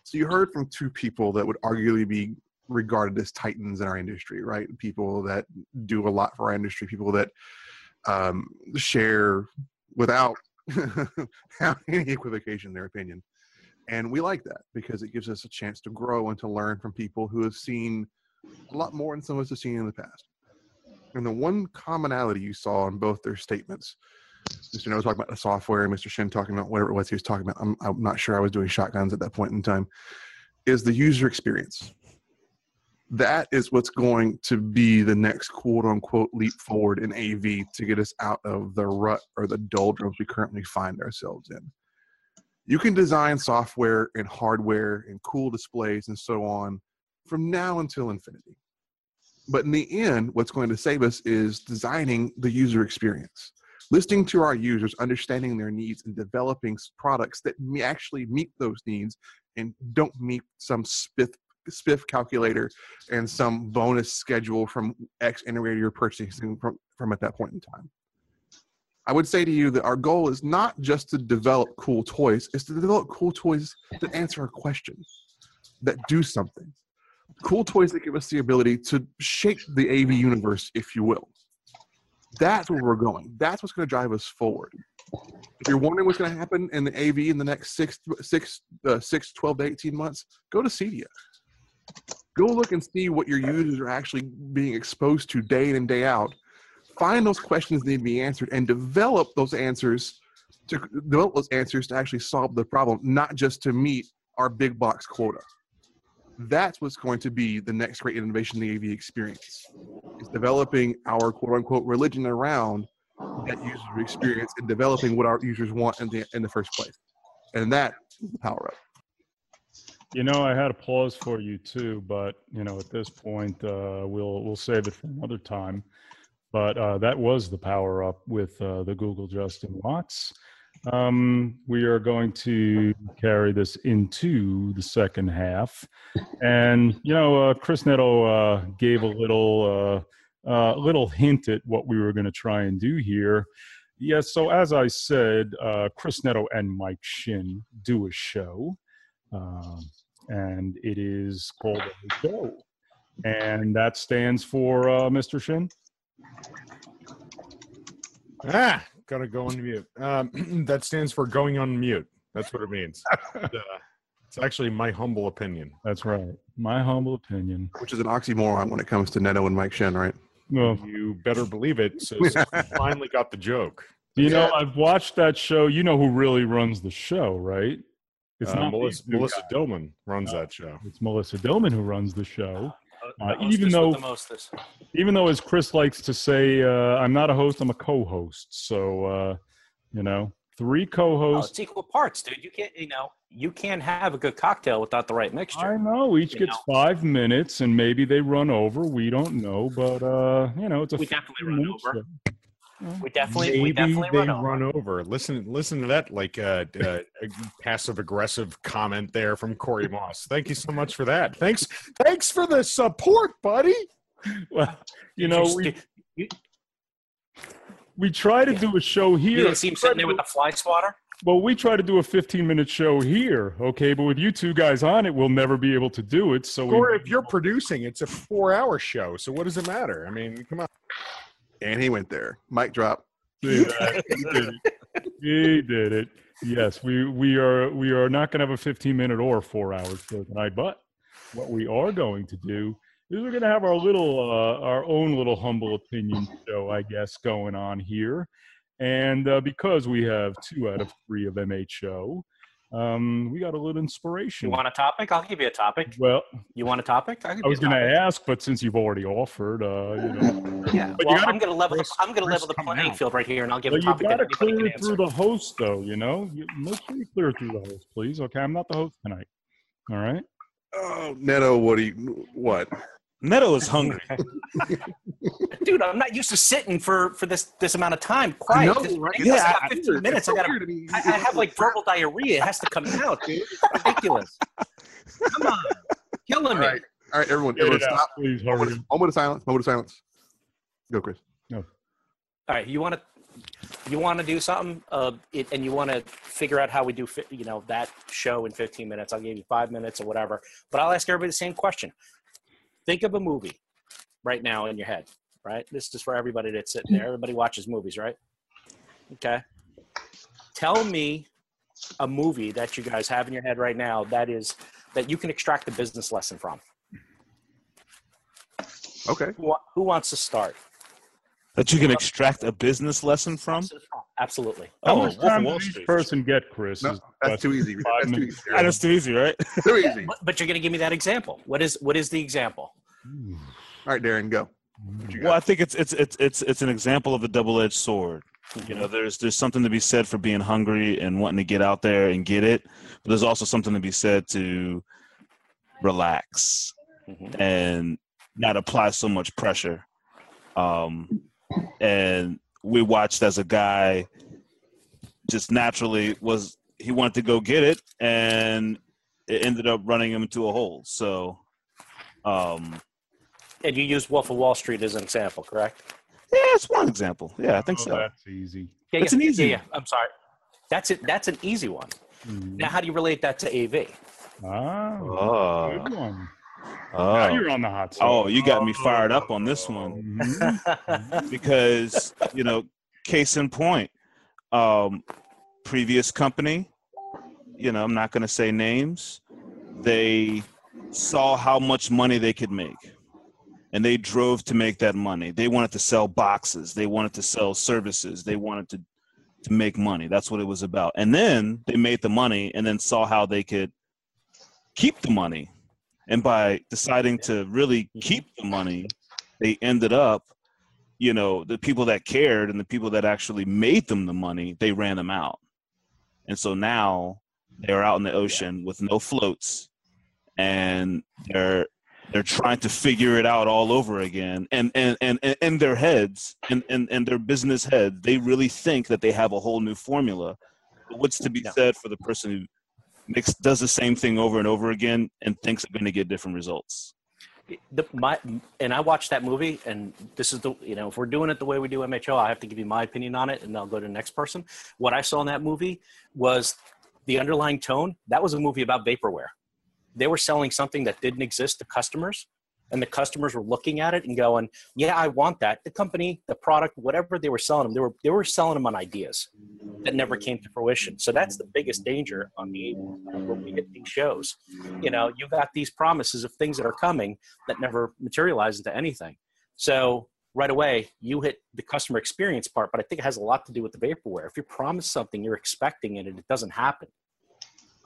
S1: So you heard from two people that would arguably be regarded as titans in our industry, right? People that do a lot for our industry, people that um, share without having any equivocation their opinion. And we like that because it gives us a chance to grow and to learn from people who have seen a lot more than some of us have seen in the past. And the one commonality you saw in both their statements, Mr. No talking about the software, Mr. Shinn talking about whatever it was he was talking about. I'm, I'm not sure I was doing shotguns at that point in time. Is the user experience. That is what's going to be the next quote unquote leap forward in AV to get us out of the rut or the doldrums we currently find ourselves in you can design software and hardware and cool displays and so on from now until infinity. But in the end, what's going to save us is designing the user experience, listening to our users, understanding their needs, and developing products that actually meet those needs and don't meet some spiff, spiff calculator and some bonus schedule from X integrator you're purchasing from, from at that point in time. I would say to you that our goal is not just to develop cool toys, it's to develop cool toys that answer our questions, that do something. Cool toys that give us the ability to shape the AV universe, if you will. That's where we're going. That's what's going to drive us forward. If you're wondering what's going to happen in the AV in the next six, six, uh, six, 12 to 18 months, go to Cedia. Go look and see what your users are actually being exposed to day in and day out find those questions that need to be answered and develop those answers to develop those answers to actually solve the problem, not just to meet our big box quota. That's what's going to be the next great innovation in the AV experience. Is developing our quote unquote religion around that user experience and developing what our users want in the in the first place. And that power up.
S5: You know, I had applause for you too, but you know, at this point, uh, we'll we'll save it for another time. But uh, that was the power up with uh, the Google Justin Watts. Um, we are going to carry this into the second half, and you know, uh, Chris Neto uh, gave a little uh, uh, little hint at what we were going to try and do here. Yes, so as I said, Chris Neto and Mike Shinn do a show, um, and it is called a show, and that stands for uh, Mr. Shinn.
S6: Ah, gotta go on mute. Um, that stands for going on mute. That's what it means. Uh, it's actually my humble opinion.
S5: That's right. My humble opinion.
S1: Which is an oxymoron when it comes to Neto and Mike Shinn, right?
S5: Well,
S6: You better believe it. So, so finally got the joke.
S5: you know, I've watched that show. You know who really runs the show, right? It's
S6: Uh,
S5: not
S6: Melissa,
S5: these
S6: Melissa
S5: guys.
S6: Dillman runs that show.
S5: It's Melissa Dillman who runs the show. Uh, even though-. Even though, as Chris likes to say, uh, I'm not a host, I'm a co-host. So, uh, you know, three co-hosts.
S7: it's equal parts, dude. You can't, you know, you can't have a good cocktail without the right mixture.
S5: I know each gets five minutes, and maybe they run over. We don't know, but uh, you know, it's a
S7: We definitely
S5: 15
S7: run over.
S5: show.
S7: We definitely,
S6: Maybe
S7: we definitely
S6: they
S7: run over.
S6: run over. Listen, listen to that like uh, uh, passive aggressive comment there from Corey Moss. Thank you so much for that. Thanks, thanks for the support, buddy.
S5: Well, you know, we we try to do a show
S7: you
S5: here.
S7: didn't see him sitting there with the fly swatter.
S5: Well, we try to do a 15 minute show here, okay? But with you two guys on it, we'll never be able to do it. So, we,
S6: if you're producing, it's a four-hour show. So what does it matter? I mean, come on.
S1: And he went there. Mic drop.
S5: That? he did it. He did it. Yes, we we are we are not going to have a 15 minute or four hour show tonight, but what we are going to do is we're going to have our little uh, our own little humble opinion show, I guess, going on here. And uh, because we have two out of three of MHO, um, we got a little inspiration.
S7: You want a topic? I'll give you a topic.
S5: well,
S7: You want a topic? I'll give
S5: I was going to ask, but since you've already offered, uh, you know,
S7: Yeah.
S5: But
S7: well,
S5: gotta-
S7: I'm going to level. The, I'm going to level the playing
S6: out.
S7: field right here, and I'll give
S5: Well,
S7: a
S5: you
S7: topic
S5: got to clear it through the host, though. You know, you, make sure you clear it through the host, please. Okay, I'm not the host tonight. All right.
S1: Oh, Neto, what do you, what?
S4: Neto is hungry.
S7: Dude, I'm not used to sitting for for this this amount of time. Quiet.
S1: know,
S7: This-
S1: right?
S7: I
S4: Yeah, I-
S7: 15 minutes. I got.
S1: weird. I
S7: I, I have like verbal diarrhea. It has to come out, dude. It's ridiculous. Come on, killing
S1: All
S7: me.
S1: right, all right, everyone,
S5: Get
S1: everyone
S5: it out,
S1: stop.
S5: please.
S1: Moment
S5: Hurry.
S1: of, moment of silence. Moment of silence. Go, Chris. No.
S7: All right, you want to you want to do something, uh, it, and you want to figure out how we do, fi- you know, that show in 15 minutes. I'll give you five minutes or whatever, but I'll ask everybody the same question. Think of a movie right now in your head. Right, this is for everybody that's sitting there. Everybody watches movies, right? Okay. Tell me a movie that you guys have in your head right now that is that you can extract a business lesson from.
S1: Okay.
S7: Who, who wants to start?
S4: That you can extract a business lesson from.
S7: Absolutely.
S5: How
S4: Oh,
S5: much
S4: Wolf of
S5: time
S4: Wall
S5: does each
S4: Street.
S5: person get, Chris?
S1: No, that's too easy. That's too easy.
S4: That's too easy, right?
S1: Too easy.
S7: But, but you're going to give me that example. What is what is the example?
S1: All right, Deron, go. What you got?
S4: Well, I think it's it's it's it's it's an example of a double-edged sword. You know, there's there's something to be said for being hungry and wanting to get out there and get it, but there's also something to be said to relax
S7: Mhm.
S4: and not apply so much pressure. Um, and we watched as a guy just naturally was he wanted to go get it, and it ended up running him into a hole. So, um,
S7: And you use Wolf of Wall Street as an example, correct?
S4: yeah, it's one example. Yeah, I think
S5: Oh,
S4: so.
S5: that's easy.
S7: Yeah,
S4: That's
S7: yeah,
S4: an easy
S7: Yeah, yeah. I'm sorry. That's it. That's an easy one.
S5: Mhm.
S7: Now, how do you relate that to AV?
S5: Ah,
S4: Oh,
S5: good one. Now
S4: oh,
S5: you're on the hot seat.
S4: oh, you got me fired up on this one
S5: Mhm.
S4: because you know, case in point, um, previous company, you know, I'm not going to say names. They saw how much money they could make, and they drove to make that money. They wanted to sell boxes. They wanted to sell services. They wanted to to make money. That's what it was about. And then they made the money, and then saw how they could keep the money. And by deciding to really mm-hmm. keep the money, they ended up, you know, the people that cared and the people that actually made them the money, they ran them out. And so now they're out in the ocean with no floats and they're they're trying to figure it out all over again. And and and, and in their heads and and, and their business heads they really think that they have a whole new formula. But what's to be said for the person who makes does the same thing over and over again and thinks they're going to get different results?
S7: the, my and I watched that movie, and this is the you know if we're doing it the way we do MHO, I have to give you my opinion on it, and I'll go to the next person. What I saw in that movie was the underlying tone. That was a movie about vaporware. They were selling something that didn't exist to customers, and the customers were looking at it and going, "Yeah, I want that." The company, the product, whatever they were selling them, they were they were selling them on ideas that never came to fruition. So that's the biggest danger on the when we hit these shows. You know, you got these promises of things that are coming that never materialize into anything. So right away, you hit the customer experience part, but I think it has a lot to do with the vaporware. If you promise something, you're expecting it, and it doesn't happen.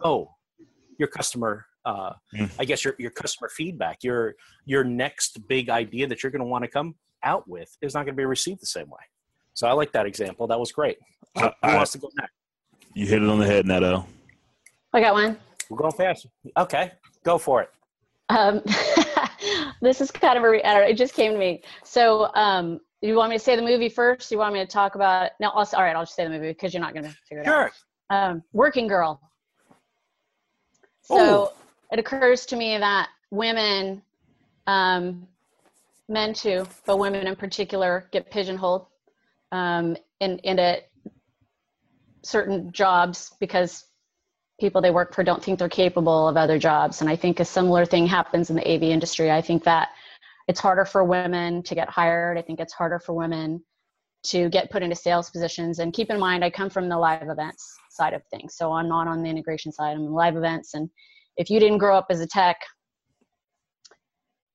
S7: Oh, your customer. Uh,
S4: Mm.
S7: I guess your your customer feedback, your your next big idea that you're going to want to come out with is not going to be received the same way. So I like that example. That was great.
S4: I-
S7: Who
S4: I-
S7: wants to go next?
S4: You hit it on the head, Neto.
S3: I got one.
S7: We're going fast. Okay, go for it.
S3: Um, this is kind of a, re- I don't know, it just came to me. So, um, you want me to say the movie first? You want me to talk about, no, I'll, all right, I'll just say the movie because you're not going to figure it out.
S7: Sure.
S3: um, working girl. So it occurs to me that women, um, men too, but women in particular, get pigeonholed um, in into certain jobs because people they work for don't think they're capable of other jobs. And I think a similar thing happens in the AV industry. I think that it's harder for women to get hired. I think it's harder for women to get put into sales positions. And keep in mind, I come from the live events side of things. So I'm not on the integration side, I'm in live events. And if you didn't grow up as a tech,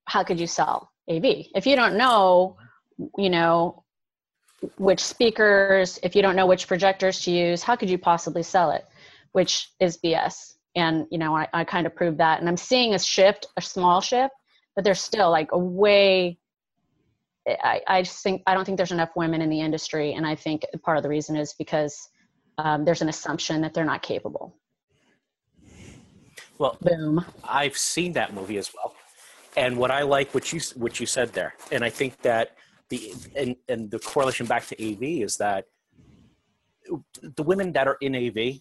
S3: how could you sell AV? If you don't know, you know, which speakers, if you don't know which projectors to use, how could you possibly sell it? Which is BS. And, you know, I, I kind of proved that. And I'm seeing a shift, a small shift, but there's still like a way I, I just think I don't think there's enough women in the industry, and I think part of the reason is because um, there's an assumption that they're not capable.
S7: Well,
S3: Boom.
S7: I've seen that movie as well, and what I like what you what you said there, and I think that the and and the correlation back to AV is that the women that are in AV,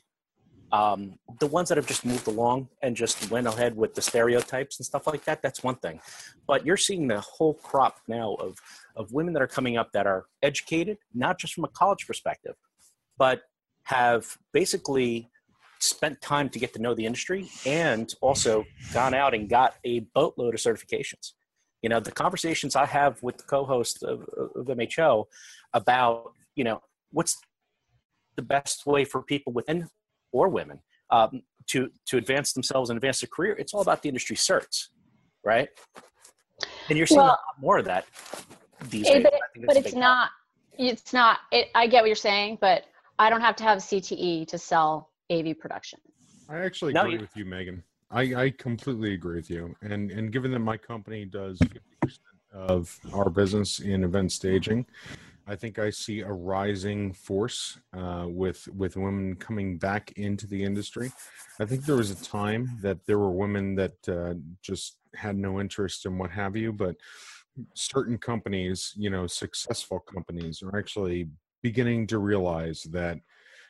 S7: um, the ones that have just moved along and just went ahead with the stereotypes and stuff like that, that's one thing. But you're seeing the whole crop now of of women that are coming up that are educated, not just from a college perspective, but have basically spent time to get to know the industry and also gone out and got a boatload of certifications. You know, the conversations I have with the co-host of, of MHO about, you know, what's the best way for people within or women um, to to advance themselves and advance their career. It's all about the industry certs, right? And you're seeing a lot more of that these
S3: Eh,
S7: days.
S3: but but it's not. It's not. It, I get what you're saying, but I don't have to have CTS to sell AV production.
S6: I actually agree
S7: you-
S6: with you, Megan. I, I completely agree with you. And and given that my company does 50% of our business in event staging, I think I see a rising force uh, with with women coming back into the industry. I think there was a time that there were women that uh, just had no interest in what have you, but certain companies, you know, successful companies, are actually beginning to realize that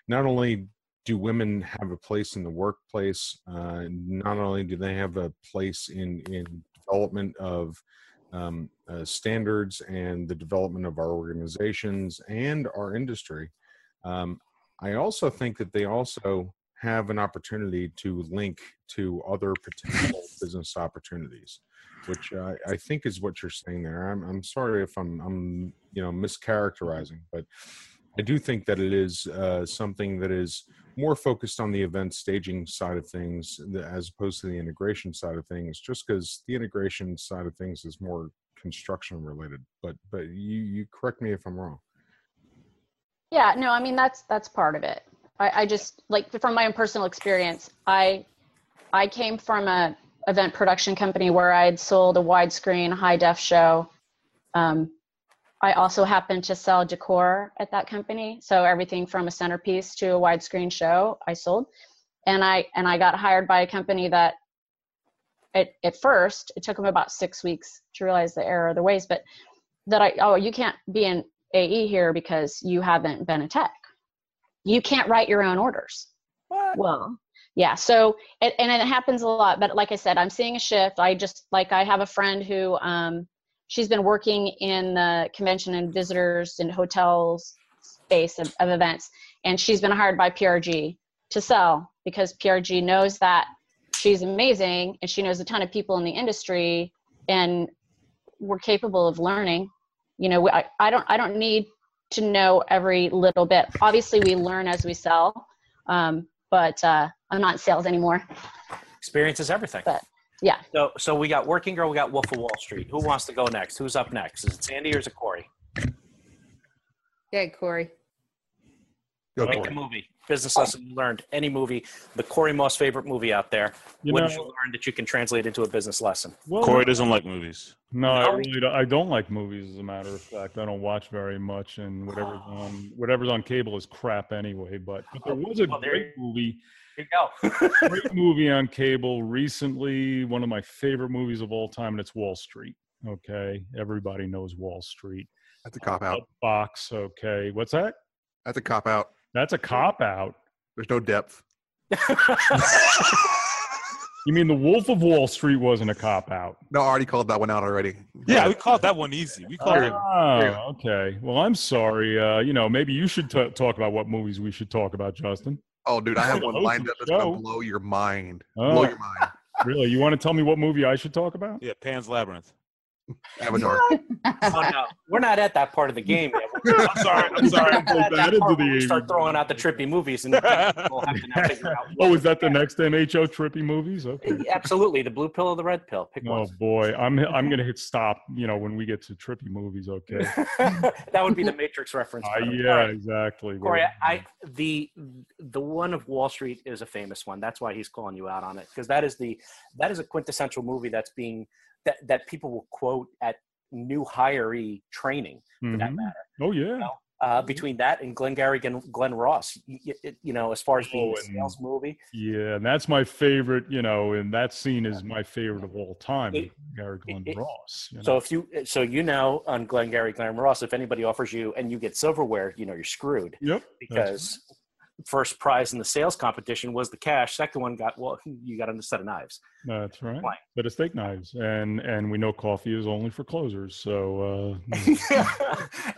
S6: not only do women have a place in the workplace, uh, not only do they have a place in in development of um, uh, standards and the development of our organizations and our industry. Um, I also think that they also have an opportunity to link to other potential business opportunities, which I, I think is what you're saying there. I'm, I'm sorry if I'm, I'm, you know, mischaracterizing, but I do think that it is uh, something that is more focused on the event staging side of things as opposed to the integration side of things just because the integration side of things is more construction related but but you you correct me if i'm wrong
S3: Yeah, no, I mean that's that's part of it. I, I just like from my own personal experience, I I came from a event production company where I had sold a widescreen high def show. Um, I also happened to sell decor at that company, so everything from a centerpiece to a widescreen show I sold, and I and I got hired by a company that at at first it took them about six weeks to realize the error of their ways, but that I oh you can't be in AE here because you haven't been a tech. you can't write your own orders.
S7: What?
S3: Well, yeah. So, it, and it happens a lot. But like I said, I'm seeing a shift. I just like I have a friend who um, she's been working in the convention and visitors and hotels space of, of events, and she's been hired by PRG to sell because PRG knows that she's amazing and she knows a ton of people in the industry and we're capable of learning. You know, I, I don't I don't need to know every little bit. Obviously, we learn as we sell, um, but uh, I'm not in sales anymore.
S7: Experience is everything.
S3: But- Yeah.
S7: So, so we got Working Girl, we got Wolf of Wall Street. Who wants to go next? Who's up next? Is it Sandy or is it Corey?
S2: Yeah, Corey.
S1: Go
S7: Pick
S1: for
S7: a movie. Business lesson you learned. Any movie. The Corey most favorite movie out there.
S5: You
S7: what
S5: know,
S7: did you learn that you can translate into a business lesson?
S5: well,
S4: Corey doesn't like movies.
S5: No, I really don't, I don't like movies. As a matter of fact, I don't watch very much, and whatever's ah. on whatever's on cable is crap anyway. But, but there was a
S7: Well, there-
S5: great movie,
S7: Here you go.
S5: great movie on cable recently. One of my favorite movies of all time, and it's Wall Street. Okay, everybody knows Wall Street.
S1: That's a cop out.
S5: Box. Okay, what's that?
S1: That's a cop out.
S5: That's a cop out.
S1: There's no depth.
S5: You mean the Wolf of Wall Street wasn't a cop out?
S1: No, I already called that one out already.
S4: Yeah, we called that one easy. We called it.
S5: Oh, okay. Well, I'm sorry. Uh, you know, maybe you should t- talk about what movies we should talk about, Justin.
S1: Oh, dude, I have one
S5: host
S1: lined up that's gonna blow your mind.
S5: Oh.
S1: Blow your mind.
S5: Really? You want to tell me what movie I should talk about?
S4: Yeah, Pan's Labyrinth.
S1: Avatar.
S7: oh, no. We're not at that part of the game yet.
S4: I'm sorry. I'm sorry.
S7: at that,
S5: that into the
S7: we start throwing out the trippy movies and we'll have to now figure out.
S5: Oh, is that the next MHO trippy movies? Okay.
S7: Absolutely. The blue pill or the red pill. Pick
S5: Oh
S7: one.
S5: boy, I'm I'm gonna hit stop. You know, when we get to trippy movies. Okay.
S7: that would be the Matrix reference.
S5: Uh, yeah,
S7: right.
S5: exactly.
S7: Corey, I the the one of Wall Street is a famous one. That's why he's calling you out on it because that is the that is a quintessential movie that's being that that people will quote at new hiree training for that
S5: Mhm.
S7: matter.
S5: Oh yeah.
S7: know, Uh, between that and Glengarry Glen, Glenn Ross, you, you, you know, as far as being
S5: Oh,
S7: a sales movie,
S5: Yeah, and that's my favorite. You know, and that scene is my favorite of all time.
S7: It-
S5: Gary Glenn
S7: it-
S5: Ross. you
S7: So if you so you know on Glengarry Glen Ross, if anybody offers you and you get silverware, you know you're screwed
S5: Yep.
S7: because first prize in the sales competition was the cash. Second one got well, you got a set of knives.
S5: That's right. But it's steak knives, and and we know coffee is only for closers. So, uh,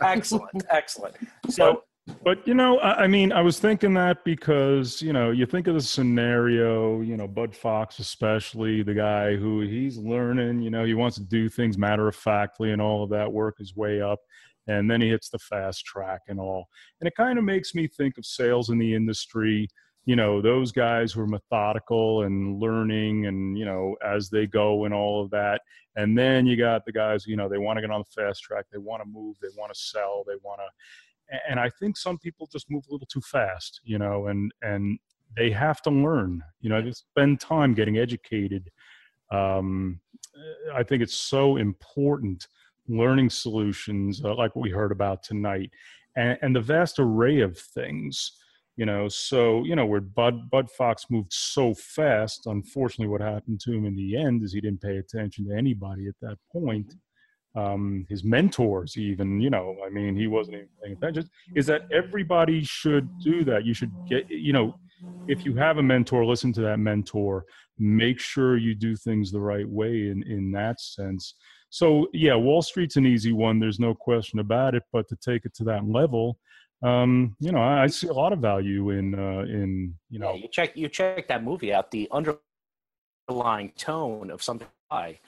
S7: excellent, excellent. So
S5: but you know, I, I mean, I was thinking that because you know, you think of the scenario. You know, Bud Fox, especially the guy who he's learning. You know, he wants to do things matter of factly, and all of that work his way up, and then he hits the fast track and all. And it kind of makes me think of sales in the industry you know those guys who are methodical and learning and you know as they go and all of that and then you got the guys you know they want to get on the fast track they want to move they want to sell they want to and i think some people just move a little too fast you know and and they have to learn you know they spend time getting educated um, i think it's so important learning solutions uh, like what we heard about tonight and, and the vast array of things you know so you know where bud bud fox moved so fast unfortunately what happened to him in the end is he didn't pay attention to anybody at that point. Um his mentors even you know i mean he wasn't even paying attention. Is that everybody should do that? You should get you know if you have a mentor listen to that mentor. Make sure you do things the right way in in that sense so yeah wall street's an easy one there's no question about it but to take it to that level um, you know, I, I see a lot of value in uh, in you
S7: yeah,
S5: know,
S7: you check you check that movie out. The underlying tone of something I,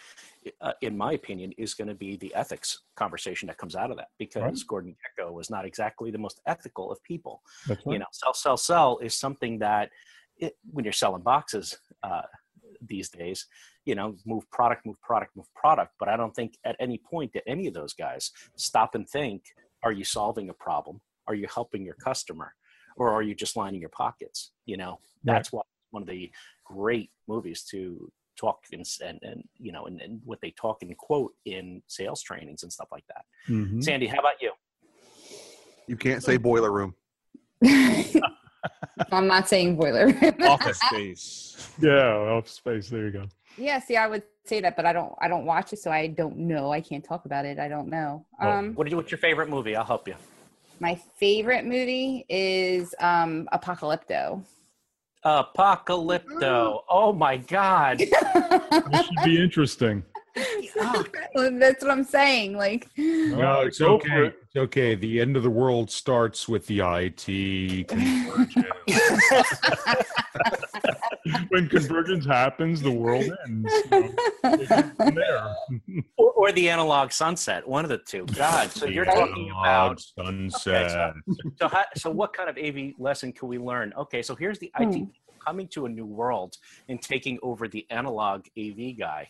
S7: uh, in my opinion, is going to be the ethics conversation that comes out of that because
S5: Right.
S7: Gordon Gekko was not exactly the most ethical of people.
S5: right.
S7: you know sell sell sell is something that it, when you're selling boxes uh, these days you know move product move product move product but i don't think at any point that any of those guys stop and think are you solving a problem are you helping your customer or are you just lining your pockets you know that's why one of the great movies to talk and and, and you know and, and what they talk and quote in sales trainings and stuff like that
S5: Mhm.
S7: sandy how about you
S1: You can't say boiler room.
S2: I'm not saying boiler.
S4: Office space.
S5: Yeah, office space. There you go.
S2: Yeah, see, I would say that, but I don't. I don't watch it, so I don't know. I can't talk about it. I don't know.
S5: Well,
S2: Um,
S7: what did you, what's your favorite movie i'll help you
S2: My favorite movie is um, Apocalypto.
S7: Apocalypto. Oh my God.
S5: This should be interesting.
S2: That's what I'm saying. Like,
S6: No, it's okay. It's okay. The end of the world starts with the IT convergence.
S5: when convergence happens, the world ends. you know. Take it from there.
S7: or, or the analog sunset. One of the two. God. So you're talking about.
S6: sunset.
S7: So, how, so what kind of AV lesson can we learn? Okay, so here's the IT
S2: Hmm.
S7: coming to a new world and taking over the analog AV guy,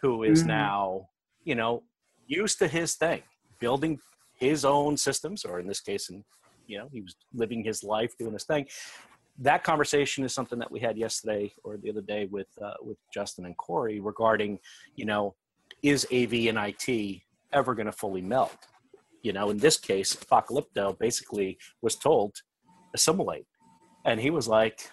S7: who is
S2: Mhm.
S7: now, you know, used to his thing, building his own systems, or in this case, and you know, he was living his life doing his thing. That conversation is something that we had yesterday or the other day with uh, with Justin and Corey regarding, you know, is AV and IT ever going to fully melt? You know, in this case, Apocalypto basically was told assimilate, and he was like,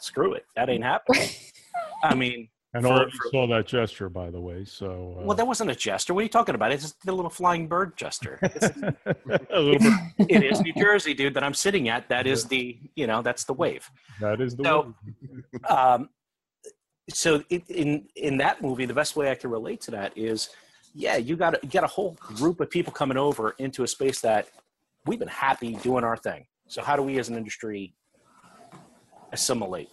S7: "Screw it, that ain't happening." I mean,
S5: And
S7: For-
S5: already
S7: for-
S5: saw that gesture, by the way. So, uh,
S7: well, that wasn't a gesture. What are you talking about? It's just a little flying bird gesture. It's,
S5: a little bit.
S7: it is New Jersey, dude, that I'm sitting at. That is the, you know, that's the wave.
S5: That is the
S7: So-
S5: way.
S7: um, so it, in in that movie, the best way I can relate to that is, yeah, you got you got a whole group of people coming over into a space that we've been happy doing our thing. So how do we as an industry assimilate?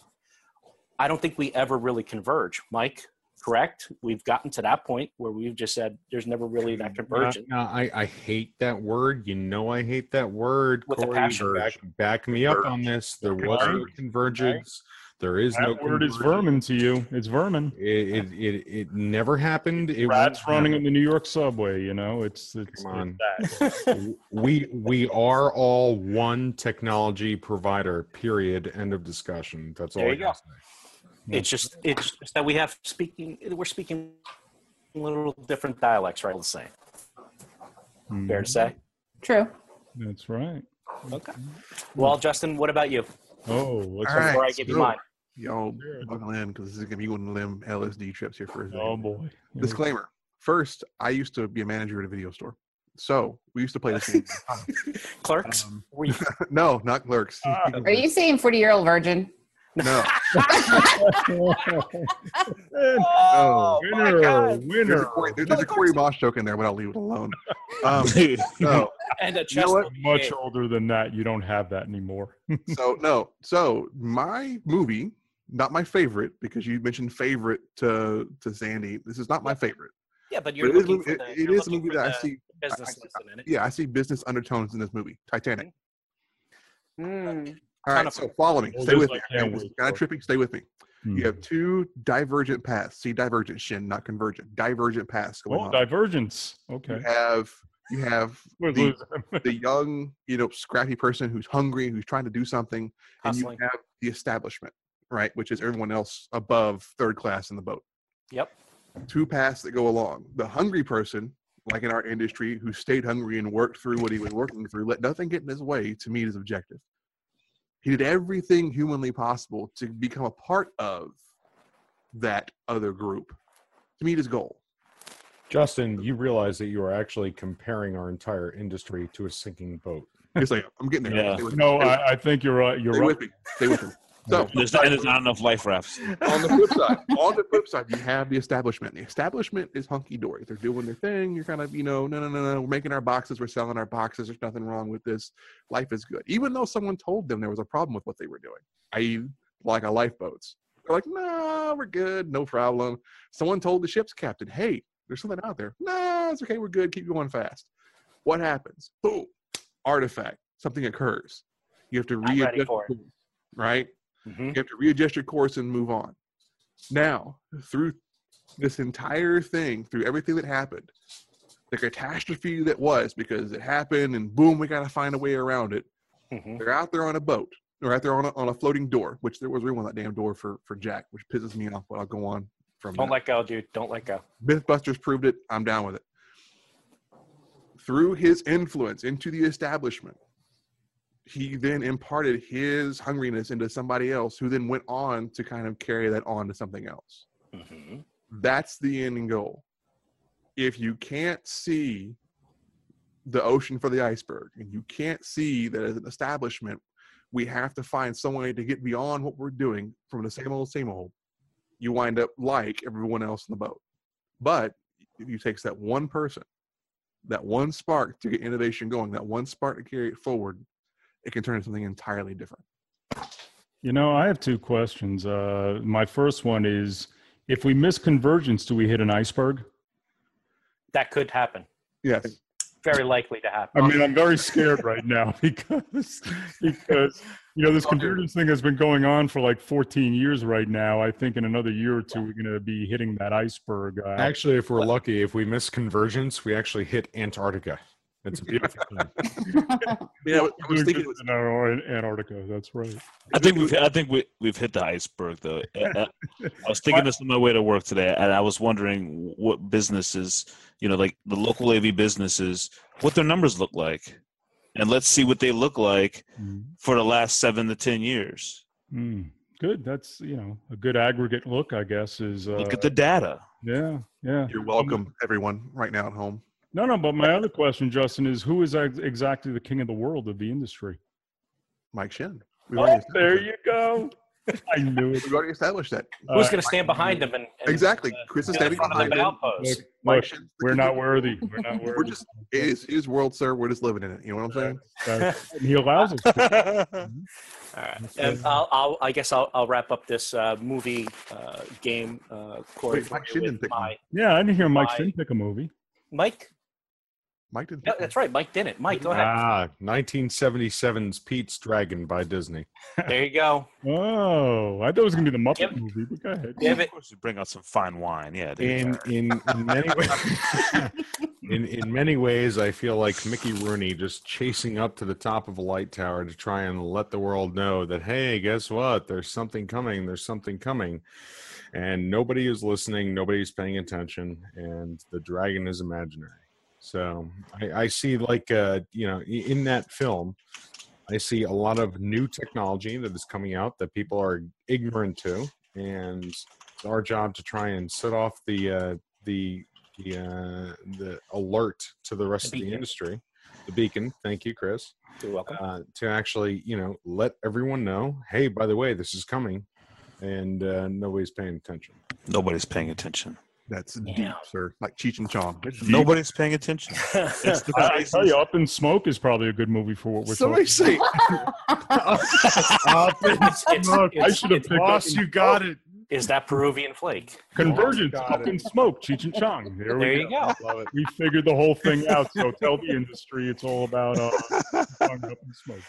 S7: I don't think we ever really converge, Mike. Correct? We've gotten to that point where we've just said there's never really that convergence.
S6: No, I, I hate that word. You know I hate that word.
S7: With
S6: Corey,
S7: passion.
S6: back, back me up on this. There was no convergence. There is no
S5: That word is vermin to you. It's vermin.
S6: It, it, it, it never happened. It
S5: Rats
S6: won't
S5: running in the New York subway. You know, it's it's,
S6: Come on.
S5: it's that.
S6: we we are all one technology provider. Period. End of discussion. That's all
S7: There
S6: I
S7: you
S6: gotta
S7: go.
S6: say.
S7: It's just it's just that we have speaking we're speaking little different dialects, right? All the same. Fair to say.
S2: true.
S5: That's right.
S7: Okay. Well, Justin, what about you?
S5: Oh, let's
S1: All right.
S7: Before I give you
S1: so-
S7: mine.
S1: Y'all buckle in because this is gonna be one of them LSD trips here for a second.
S5: Oh boy.
S1: Disclaimer. First, I used to be a manager at a video store. So we used to play this game.
S7: Clerks?
S1: Um, no, not clerks.
S5: Ah.
S2: Are you saying 40 year old virgin?
S1: No.
S7: oh, my
S5: winner,
S7: God.
S1: There's a. Corey, there's a Corey Moss joke in there, but I'll leave it alone. Um, no,
S7: And a
S1: You know what?
S5: Much older than that, you don't have that anymore.
S1: so no, so my movie, not my favorite, because you mentioned favorite to to Sandy. This is not my favorite.
S7: Yeah, but
S1: But
S7: you're
S1: it is, a
S7: looking
S1: movie-
S7: for the,
S1: it
S7: you're
S1: a movie that I see.
S7: business
S1: I-
S7: lesson in it.
S1: Yeah, I see business undertones in this movie, Titanic.
S2: Mm.
S1: All
S7: Ton
S1: right,
S7: of
S1: so follow me.
S5: Well,
S1: Stay with
S5: I
S1: me.
S5: can't
S1: This kind of
S5: for.
S1: trippy. Stay with me.
S5: Hmm.
S1: You have two divergent paths. See, divergent, Shinn, not convergent. Divergent paths going
S5: Oh,
S1: on.
S5: divergence. Okay.
S1: You have you have the, the young, you know, scrappy person who's hungry, who's trying to do something, and you have the establishment, right, which is everyone else above third class in the boat.
S7: Yep.
S1: Two paths that go along. The hungry person, like in our industry, who stayed hungry and worked through what he was working through, let nothing get in his way to meet his objective. He did everything humanly possible to become a part of that other group to meet his goal.
S6: Justin, you realize that you are actually comparing our entire industry to a sinking boat.
S1: He's like, I'm getting there.
S4: Yeah.
S1: Stay with me.
S5: No, I, I think you're right. You're
S1: Stay
S5: right.
S1: with me. Stay with me. So
S4: There's not, and there's not enough life rafts.
S1: on the flip side, on the flip side, you have the establishment. The establishment is hunky dory. They're doing their thing. You're kind of, you know, no, no, no, no. We're making our boxes. We're selling our boxes. There's nothing wrong with this. Life is good. Even though someone told them there was a problem with what they were doing, i.e., like a lifeboats. They're like, no, we're good. No problem. Someone told the ship's captain, hey, there's something out there. No, it's okay. We're good. Keep going fast. What happens? Boom. Artifact. Something occurs. You have to
S7: I'm
S1: readjust, right?
S7: Mhm.
S1: You have to readjust your course and move on. Now, through this entire thing, through everything that happened, the catastrophe that was because it happened and boom, we got to find a way around it.
S7: Mhm.
S1: They're out there on a boat. They're out there on a, on a floating door, which there was room on that damn door for, for Jack, which pisses me off, but I'll go on from
S7: Don't
S1: that.
S7: let go, dude. Don't let go.
S1: Mythbusters proved it. I'm down with it. Through his influence into the establishment, he then imparted his hungriness into somebody else who then went on to kind of carry that on to something else.
S7: Mhm.
S1: That's the ending goal. If you can't see the ocean for the iceberg. And you can't see that as an establishment, we have to find some way to get beyond what we're doing from the same old, same old. You wind up like everyone else in the boat. But if you takes that one person, that one spark to get innovation going, that one spark to carry it forward, it can turn into something entirely different.
S5: You know, I have two questions. Uh, my first one is if we miss convergence, do we hit an iceberg?
S7: That could happen.
S1: Yes.
S7: Very likely to happen.
S5: I mean, I'm very scared right now because because you know this convergence thing has been going on for like 14 years right now. I think in another year or two we're going to be hitting that iceberg. Uh,
S6: Actually, if we're lucky, if we miss convergence, we actually hit Antarctica. It's a beautiful thing.
S1: Yeah, I was thinking it was
S5: in Antarctica. That's right.
S4: I think we've I think we we've hit the iceberg though. I, I- I was thinking this on my way to work today, and I was wondering what businesses, you know, like the local AV businesses, what their numbers look like, and let's see what they look like
S5: Mm.
S4: for the last seven to ten years.
S5: Mm. Good. That's you know a good aggregate look. I guess is uh,
S4: Look at the data.
S5: yeah yeah.
S1: You're welcome, everyone, right now at home.
S5: No, no. But my other question, Justin, is who is exactly the king of the world of the industry?
S1: Mike Shinn.
S5: Oh, there
S1: established
S5: you go. I knew it.
S1: that. We've already established that.
S7: Who's
S5: Uh,
S7: going to stand behind him? And, and
S1: Exactly.
S7: uh,
S1: Chris is standing
S7: front of the
S1: behind him.
S5: Look,
S1: Mike
S5: look,
S1: Shinn's
S5: we're not worthy. We're not worthy.
S1: We're just it is his world, sir. We're just living in it. You know what I'm saying?
S5: That's- and he allows us. To.
S7: All right. And I'll, I'll, I guess I'll, I'll wrap up this uh, movie uh, game, uh, Corey.
S1: Wait, Mike
S7: Shinn
S1: didn't pick
S7: my,
S5: Yeah, I didn't hear Mike
S7: Why?
S5: Shinn pick a movie.
S7: Mike?
S1: Mike didn't.
S7: No, that's right. Mike didn't. It. Mike, go ahead.
S6: Ah, 1977's Pete's Dragon by Disney.
S7: There you go.
S5: Oh, I thought it was gonna be the Muppet
S7: Yep.
S5: movie, but go ahead.
S7: Give it.
S4: Of course, you bring out some fine wine. Yeah.
S6: In in in many ways, in in many ways, I feel like Mickey Rooney just chasing up to the top of a light tower to try and let the world know that hey, guess what? There's something coming. There's something coming, and nobody is listening. Nobody's paying attention, and the dragon is imaginary. So I, I see like uh, you know in that film, I see a lot of new technology that is coming out that people are ignorant to, and it's our job to try and set off the uh, the the uh, the alert to the rest
S7: The
S6: of the industry, the beacon. Thank you, Chris.
S7: You're welcome.
S6: Uh, to actually, you know, let everyone know, hey, by the way, this is coming, and uh, nobody's paying attention.
S4: Nobody's paying attention.
S1: That's deep, sir. Like Cheech and Chong.
S4: Nobody's paying attention. It's the
S5: I, I tell you, Up in Smoke is probably a good movie for what we're
S6: Somebody
S5: talking.
S6: say, Up in
S7: It's- it's-
S6: smoke.
S5: I should have
S7: it's-
S5: picked Up
S6: boss,
S5: in
S6: you got it.
S7: Is that Peruvian flake?
S5: Convergence,
S6: Got
S5: Up
S6: it.
S5: in Smoke, Cheech and Chong. There,
S7: There
S5: we
S7: you
S5: go.
S7: go.
S6: Love it.
S5: We figured the whole thing out. So tell the industry it's all about uh, Up in Smoke.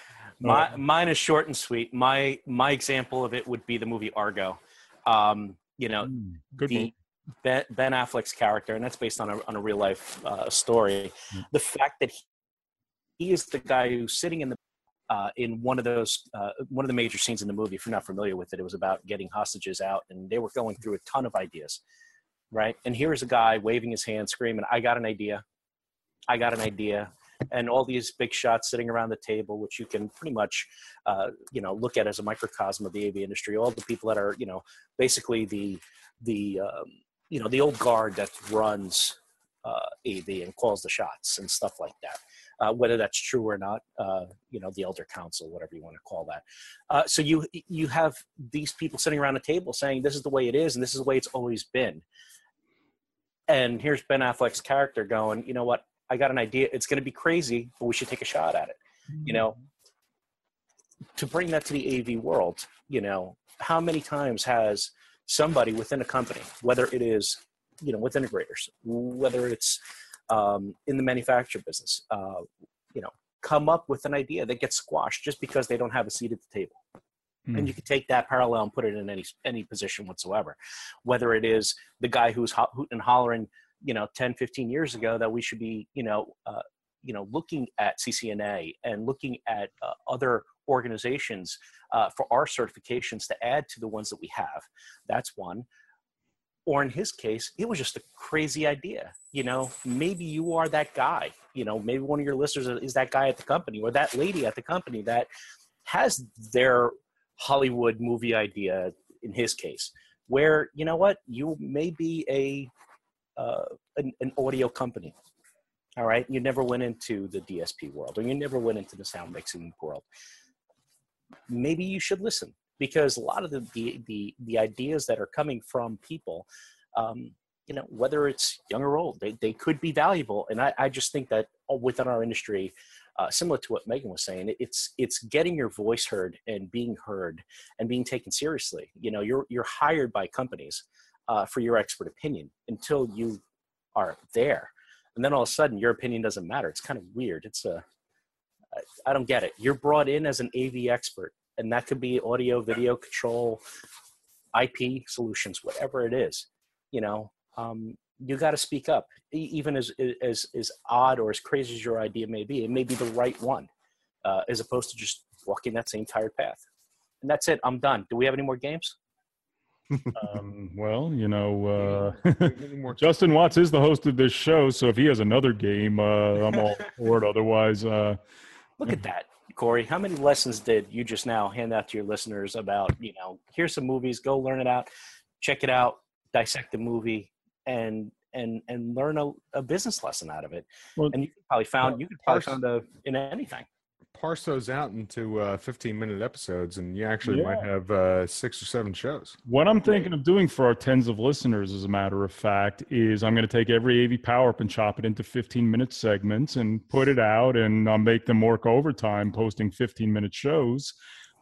S7: My, mine is short and sweet. My my example of it would be the movie Argo. Um, you know,
S5: Mm, good
S7: the
S5: movie.
S7: Ben, ben Affleck's character, and that's based on a on a real life uh, story.
S5: Mm.
S7: The fact that he, he is the guy who's sitting in the uh, in one of those uh, one of the major scenes in the movie. If you're not familiar with it, it was about getting hostages out, and they were going through a ton of ideas, right? And here is a guy waving his hand, screaming, "I got an idea! I got an idea!" And all these big shots sitting around the table, which you can pretty much, uh, you know, look at as a microcosm of the AV industry. All the people that are, you know, basically the the um, you know the old guard that runs uh, AV and calls the shots and stuff like that. Uh, whether that's true or not, uh, you know, the elder council, whatever you want to call that. Uh, so you you have these people sitting around a table saying this is the way it is and this is the way it's always been. And here's Ben Affleck's character going, you know what? I got an idea. It's going to be crazy, but we should take a shot at it. You know, to bring that to the AV world, you know, how many times has somebody within a company, whether it is, you know, with integrators, whether it's um, in the manufacturer business, uh, you know, come up with an idea that gets squashed just because they don't have a seat at the table.
S5: Hmm.
S7: And you can take that parallel and put it in any any position whatsoever, whether it is the guy who's ho- hooting and hollering, you know, 10, 15 years ago that we should be, you know, uh, you know, looking at CCNA and looking at uh, other organizations uh, for our certifications to add to the ones that we have. That's one. Or in his case, it was just a crazy idea. You know, maybe you are that guy. You know, maybe one of your listeners is that guy at the company or that lady at the company that has their Hollywood movie idea. In his case, where you know what, you may be a uh, an, an audio company All right. You never went into the DSP world or you never went into the sound mixing world. Maybe you should listen because a lot of the, the, the, the ideas that are coming from people, um, you know, whether it's young or old, they, they could be valuable. And I, I just think that within our industry, uh, similar to what Megan was saying, it's it's getting your voice heard and being heard and being taken seriously. You know, you're you're hired by companies uh, for your expert opinion until you are there, and then all of a sudden your opinion doesn't matter. It's kind of weird. It's a I, I don't get it. You're brought in as an AV expert, and that could be audio, video control, IP solutions, whatever it is. You know, um, you got to speak up E- even as as as odd or as crazy as your idea may be it may be the right one uh, as opposed to just walking that same tired path and that's it i'm done do we have any more games
S5: Um, well, you know, uh, Justin Watts is the host of this show, so if he has another game, uh, I'm all for it. Otherwise, uh,
S7: look at that corey. How many lessons did you just now hand out to your listeners about you know here's some movies go learn it out check it out dissect the movie and and and learn a, a business lesson out of it?
S5: Well-
S7: and you could probably found you could probably
S6: Parse-
S7: found a, in anything
S6: parse those out into uh, 15 minute episodes and you actually might have uh, six or seven shows
S5: What I'm thinking of doing for our tens of listeners, as a matter of fact, is I'm going to take every AV Power Up and chop it into 15 minute segments and put it out and I'll make them work overtime posting 15 minute shows.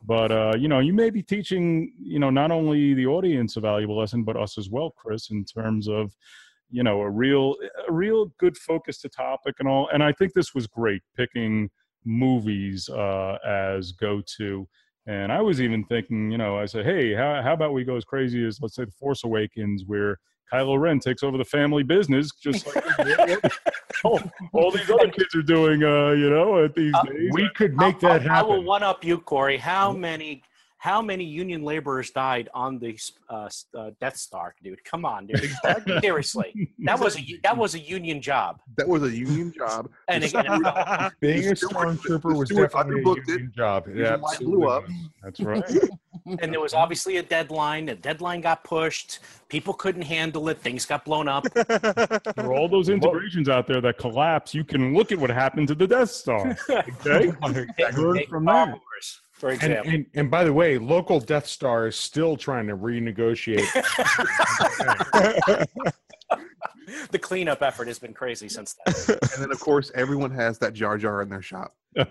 S5: But, uh, you know, you may be teaching, you know, not only the audience a valuable lesson, but us as well, Chris, in terms of, you know, a real, a real good focus to topic and all. And I think this was great picking movies uh, as go to. And I was even thinking, you know, I said, hey, how, how about we go as crazy as, let's say, The Force Awakens, where Kylo Ren takes over the family business, just like all, all these other kids are doing, uh, you know, at these
S7: Uh,
S5: days.
S6: we could make that
S7: I, I will one up you, Corey. How many how many union laborers died on the uh, uh, Death Star, dude? Come on, dude. Seriously, that was a that was a union job.
S1: That was a union job.
S7: And again,
S6: being a
S1: the steward-
S6: stormtrooper was definitely a
S1: underbooked it.
S6: union job
S1: Reason
S6: yeah,
S1: why blew up.
S5: That's right.
S7: and there was obviously a deadline. The deadline got pushed. People couldn't handle it. Things got blown up.
S5: For all those integrations out there that collapse, you can look at what happened to the Death Star. Okay? Learn
S7: Take
S5: from
S7: Star
S5: that.
S7: Wars, for
S6: And, and, and by the way, local Death Star is still trying to renegotiate.
S7: the cleanup effort has been crazy since then.
S1: And then, of course, everyone has that Jar Jar in their shop.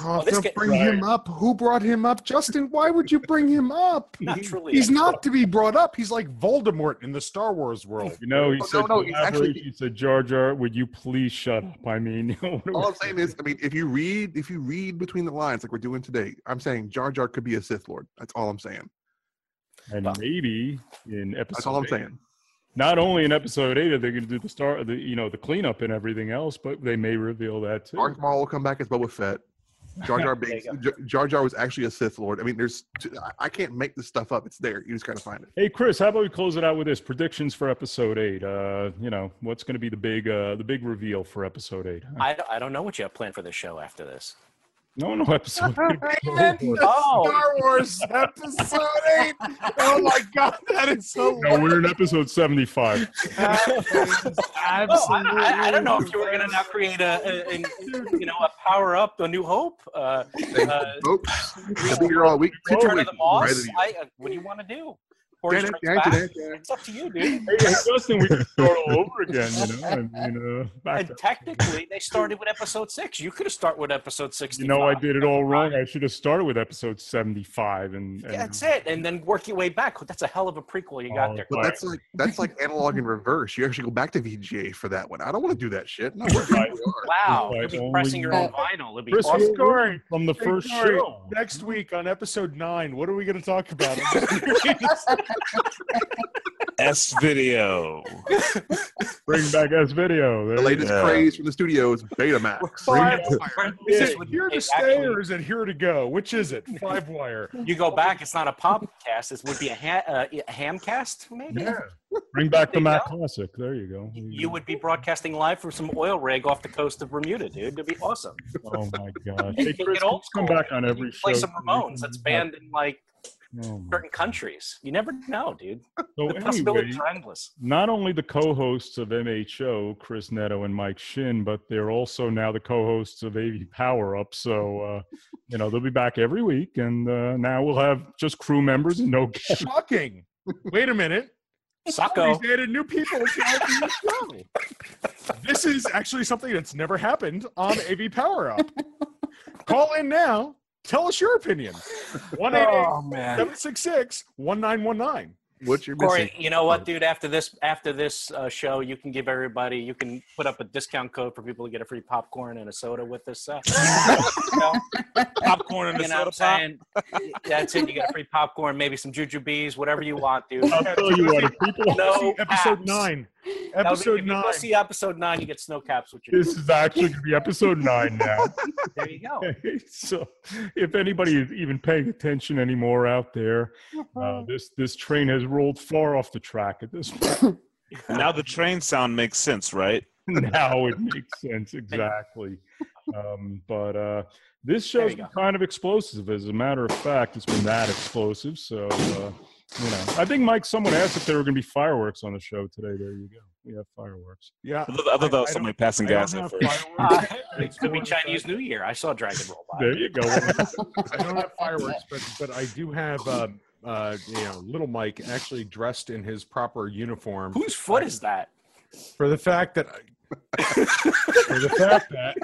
S6: Oh, oh
S7: this
S6: don't
S7: get-
S6: bring him up. Who brought him up? Justin, why would you bring him up?
S7: Naturally,
S6: He's not to be brought up. He's like Voldemort in the Star Wars world.
S5: You know, he
S1: Oh,
S5: said,
S1: no, no, he's actually-
S5: he said, Jar Jar, would you please shut up? I mean,
S1: All I'm saying is, I mean, if you read, if you read between the lines like we're doing today, I'm saying Jar Jar could be a Sith Lord. That's all I'm saying.
S5: and maybe in episode
S1: That's all I'm
S5: eight-
S1: saying.
S5: Not only in episode eight are they going to do the start, the you know, the cleanup and everything else, but they may reveal that too.
S1: Darth Maul will come back as Boba Fett. Jar Jar
S7: There
S1: Binks. Jar- Jar Jar was actually a Sith Lord. I mean, there's, I- I can't make this stuff up. It's there. You just gotta find it.
S5: Hey Chris, how about we close it out with this predictions for episode eight? Uh, you know, what's going to be the big, uh, the big reveal for episode eight? huh?
S7: I, I don't know what you have planned for the show after this.
S5: No, no, episode.
S7: Oh.
S6: Star Wars episode eight. Oh my god, that is so.
S5: no, we're in episode seventy-five.
S7: Oh, I, I, I don't know if you were going to now create a, a, a- you know, a power up, a new hope, uh, uh,
S1: Folks, to be here all week.
S7: Return of the Moss.
S1: ready.
S7: I, uh, what do you want to do? Forge
S1: Da-
S7: Strikes
S1: da-
S7: Back?
S1: da- da-
S7: It's up to you, dude.
S5: Hey, hey, Justin, we can start all over again. You know, and, you uh, know, back
S7: And
S5: to-
S7: technically, they started with episode six. You could have started with episode sixty.
S5: you know, I did it all wrong. I should have started with episode seventy-five, and, and
S7: Yeah, that's it, and then work your way back. That's a hell of a prequel you got
S5: Oh,
S7: there.
S1: But that's like that's like analog in reverse. You actually go back to VGA for that one. I don't want to do that shit. No, we're
S5: Right.
S1: we are.
S7: Wow,
S5: Right,
S7: you'll be pressing your own vinyl. It'll be
S5: Chris
S7: awesome.
S5: Corey from the first
S6: Corey,
S5: show.
S6: Next week on episode nine, what are we going to talk about?
S4: S video.
S5: Bring back S video.
S1: The latest
S4: Yeah.
S1: craze from the studio is Betamax.
S6: Five
S5: Bring
S6: wire.
S7: This
S6: Is
S7: is
S6: it
S7: when
S6: here
S7: it
S6: to stay
S7: actually-
S6: or is it here to go? Which is it? Five wire.
S7: You go back. It's not a podcast. It would be a, ha- uh, a hamcast, maybe.
S5: Yeah. Bring back the Mac
S7: go.
S5: Classic. There you go.
S7: You would be broadcasting live from some oil rig off the coast of Bermuda, dude. It'd be awesome.
S5: Oh my gosh.
S7: You
S5: Hey, Chris,
S7: get old
S5: come back on every
S7: Play
S5: show.
S7: some Ramones. That's banned in like
S5: Oh,
S7: certain countries. You never know, dude.
S5: So
S7: The possibilities
S5: anyway,
S7: are endless.
S5: not only the co-hosts of MHO, Chris Neto and Mike Shinn, but they're also now the co-hosts of AV Power Up. So uh, you know they'll be back every week, and uh, now we'll have just crew members and no guests.
S6: Shocking. Wait a minute.
S7: Sacco.
S6: Somebody's added new people to the show. This is actually something that's never happened on AV Power Up. Call in now. Tell us your opinion. 1
S7: Oh man.
S6: 766 1919.
S1: What you're missing?
S7: Corey, you know what, dude? After this, after this uh, show, you can give everybody. You can put up a discount code for people to get a free popcorn and a soda with this. Uh,
S4: Popcorn and
S7: you
S4: a soda pop.
S7: saying? That's it. You get a free popcorn, maybe some jujubes, whatever you want, dude.
S5: I'll tell you what, if people.
S7: No
S6: Episode
S7: caps.
S6: 9.
S7: That would be-
S6: Episode
S7: if you
S6: 9.
S7: go see episode nine, you get snow caps with your.
S5: This is actually going to be episode nine now.
S7: There you go.
S5: So if anybody is even paying attention anymore out there, uh, this this train has rolled far off the track at this point.
S4: Now the train sound makes sense, right?
S5: now it makes sense exactly. Um, but uh, this
S7: There
S5: show's been kind of explosive. As a matter of fact, it's been that explosive. So uh, you know, I think Mike. Someone asked if there were going to be fireworks on the show today. There you go. We have fireworks.
S6: Yeah.
S4: I thought, I thought that was somebody passing
S6: I
S4: gas at
S6: have
S4: first.
S7: Uh, it could be Chinese New Year. I saw Dragon roll by.
S5: There you go.
S6: I don't have fireworks, but but I do have uh, uh, you know little Mike actually dressed in his proper uniform.
S7: Whose foot is that?
S6: For the fact that
S5: For the fact that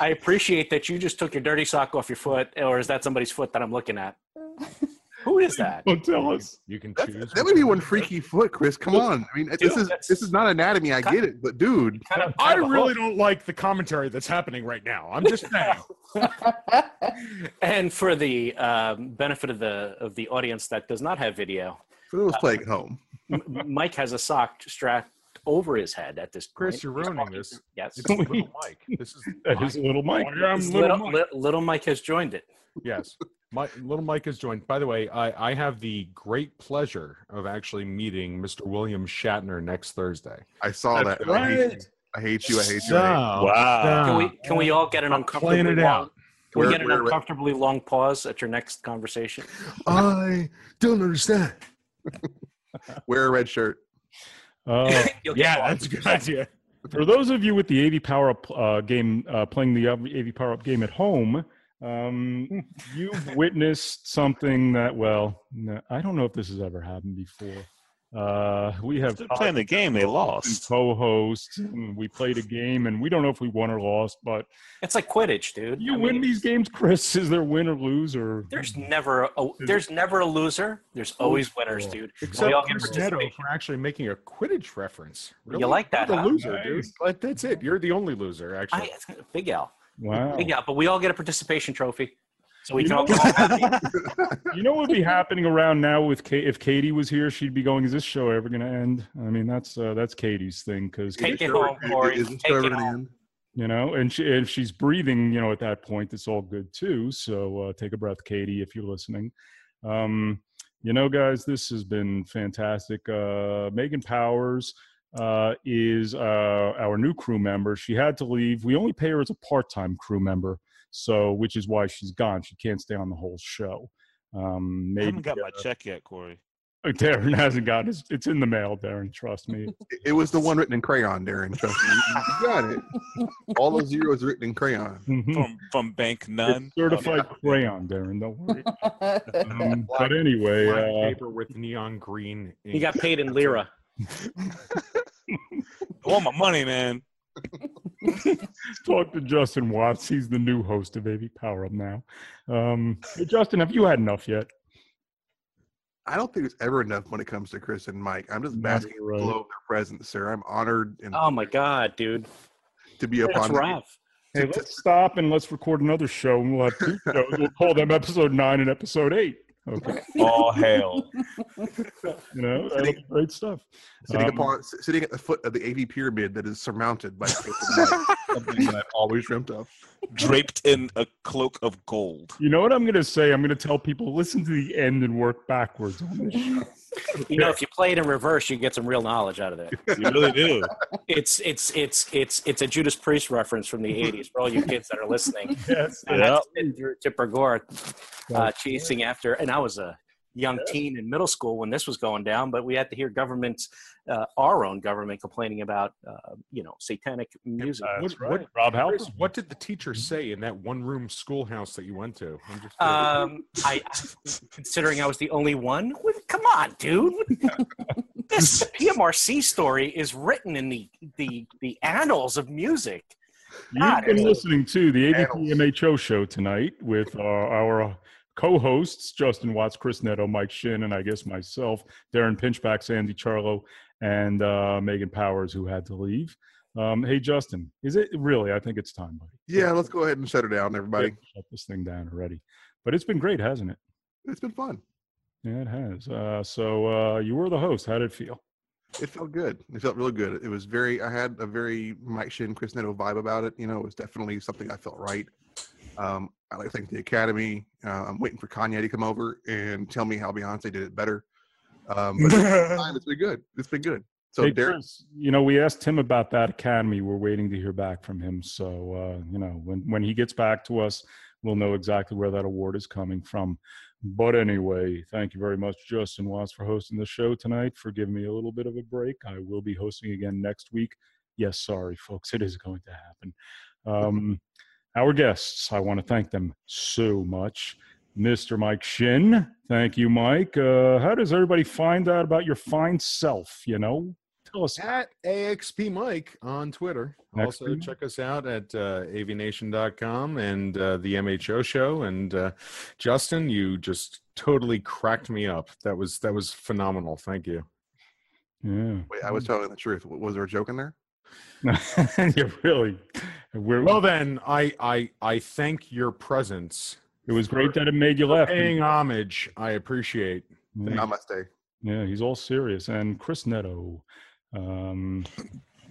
S7: I appreciate that you just took your dirty sock off your foot, or is that somebody's foot that I'm looking at? Who is that?
S5: don't tell us.
S6: you can
S1: That's,
S6: choose.
S1: that would be one freaky foot, Chris. Come on. I mean, this is
S7: that's-
S1: this is not anatomy. I get it, but dude,
S7: Kind of,
S6: I
S7: kind of a
S6: really
S7: hook.
S6: don't like the commentary that's happening right now. I'm just saying.
S7: And for the um, benefit of the of the audience that does not have video,
S1: for those playing at home,
S7: M- Mike has a sock strapped over his head at this point.
S6: Chris, you're ruining this.
S7: Yes,
S6: It's little Mike. This is
S5: That is little Mike.
S6: I am little,
S7: little,
S6: Mike.
S7: li- little Mike has joined it.
S6: Yes. My little Mike has joined. By the way, I, I have the great pleasure of actually meeting Mr. William Shatner next Thursday.
S1: I saw
S5: That's
S1: that. I hate, you. I hate you. I hate you. I hate you.
S4: Wow.
S7: Can we can we all get an
S6: I'm
S7: uncomfortably
S6: playing it
S7: long,
S6: out.
S7: Can we
S1: Where-
S7: get an
S1: where-
S7: uncomfortably long pause at your next conversation?
S6: I don't understand.
S1: Wear a red shirt.
S5: Uh,
S6: Yeah, that's a good idea.
S5: For those of you with the AV Power Up uh, game, uh, playing the AV Power Up game at home, um, you've witnessed something that, well, no, I don't know if this has ever happened before. Uh, we have
S4: They're playing the game. They lost.
S5: co-hosts. and We played a game, and we don't know if we won or lost. But
S7: It's like Quidditch, dude.
S5: you
S7: I
S5: win
S7: mean,
S5: these games, Chris. Is there win or lose or?
S7: There's never a, there's never a loser. There's always winners, dude.
S6: Except
S7: we all get
S6: Neto for actually making a Quidditch reference.
S7: You like that,
S6: You're the
S7: huh?
S6: loser, dude.
S5: Nice.
S6: But that's it. You're the only loser, actually.
S7: I, Big L.
S5: Wow.
S7: Yeah, But we all get a participation trophy. So we
S5: You
S7: can all
S5: know-
S7: get.
S5: You know what would be happening around now with Kate? If Katie was here, she'd be going, "Is this show ever going to end?" I mean, that's uh, that's Katie's thing because
S7: Take it home,
S1: is-
S7: Corey.
S1: is this
S7: Take it
S1: ever gonna
S7: home.
S1: end?
S5: you know, and she, if she's breathing, you know, at that point, it's all good too. So uh, take a breath, Katie, if you're listening. Um, you know, guys, this has been fantastic. Uh, Megan Powers uh, is uh, our new crew member. She had to leave. We only pay her as a part-time crew member, so which is why she's gone. She can't stay on the whole show. Um,
S4: I
S5: maybe
S4: haven't got my
S5: uh,
S4: check yet, Corey.
S5: Deron hasn't got it. It's in the mail, Deron. Trust me.
S1: It- It was the one written in crayon, Deron. Trust me. You got it. All those zeros written in crayon.
S5: Mhm.
S4: From from Bank None.
S5: It's certified crayon, Deron. Don't worry. Um, but anyway, uh,
S6: paper with neon green.
S7: He got paid in lira.
S4: I want my money, man.
S5: talk to Justin Watts. He's the new host of AV Power Up now. Um, hey, Justin, have you had enough yet?
S1: I don't think there's ever enough when it comes to Chris and Mike. I'm just
S5: No,
S1: basking in
S5: right.
S1: the glow of their presence, sir. I'm honored and
S7: Oh my god, dude.
S1: to be
S7: That's
S1: upon
S7: rough.
S5: Hey, let's stop and let's record another show. And we'll have two shows. We'll call them episode nine and episode eight. Okay,
S4: All hail.
S5: you know, that'll great stuff.
S1: sitting
S5: Um,
S1: upon sitting at the foot of the AV pyramid that is surmounted by Chris and Mike. something that I've always dreamt of.
S4: Draped in a cloak of gold.
S5: You know what I'm going to say? I'm going to tell people listen to the end and work backwards on this show.
S7: You know, if you play it in reverse, you get some real knowledge out of it.
S4: You really do.
S7: It's it's it's it's it's a Judas Priest reference from the '80s for all you kids that are listening.
S5: Yes.
S7: And that's been through Tipper Gore uh, chasing after, and I was a young teen in middle school when this was going down, but we had to hear governments, uh, our own government, complaining about, uh, you know, satanic music.
S5: That's
S6: What-
S5: right.
S6: what-
S5: Rob Halford.
S6: what did the teacher say in that one room schoolhouse that you went to? I'm just
S7: Um, I, considering I was the only one, what- come on, dude. this PMRC story is written in the the the annals of music.
S5: You've
S7: God,
S5: been listening to the
S1: Annals.
S5: AVPMHO show tonight with uh, our co-hosts Justin Watts, Chris Neto, Mike Shinn, and I guess myself, Deron Pinchback, Sandy Ciarlo, and uh, Megan Powers, who had to leave. Um, hey, Justin, is it really? I think it's time, buddy.
S1: Yeah, let's go ahead and shut her down, everybody.
S5: Shut this thing down already. But it's been great, hasn't it?
S1: It's been fun.
S5: Yeah, it has. Uh, so uh, you were the host. How did it feel?
S1: It felt good. It felt really good. It was very. I had a very Mike Shinn, Chris Neto vibe about it. You know, it was definitely something I felt right. Um, I like to thank the Academy. Uh, I'm waiting for Kanye to come over and tell me how Beyonce did it better. Um, but it's, it's been good. It's been good. So
S5: hey,
S1: Derek,
S5: Chris, you know, we asked him about that academy. We're waiting to hear back from him. So, uh, you know, when when he gets back to us, we'll know exactly where that award is coming from. But anyway, thank you very much, Justin Watts, for hosting the show tonight. For giving me a little bit of a break. I will be hosting again next week. Yes, sorry, folks, it is going to happen. Um, our guests, I want to thank them so much. Mr. Mike Shinn. Thank you, Mike. Uh, how does everybody find out about your fine self? You know, tell us.
S6: at AXP Mike on Twitter.
S5: Next
S6: also, check us out at uh, avnation.com and uh, the MHO show. And uh, Justin, you just totally cracked me up. That was that was phenomenal. Thank you.
S5: Yeah.
S1: wait, I was telling the truth. Was there a joke in there?
S5: you really. We're,
S6: Well, then, I I I thank your presence.
S5: it was great that it made you laugh.
S6: Paying homage, I appreciate.
S5: Yeah,
S1: Namaste.
S5: yeah, he's all serious. And Chris Neto, um,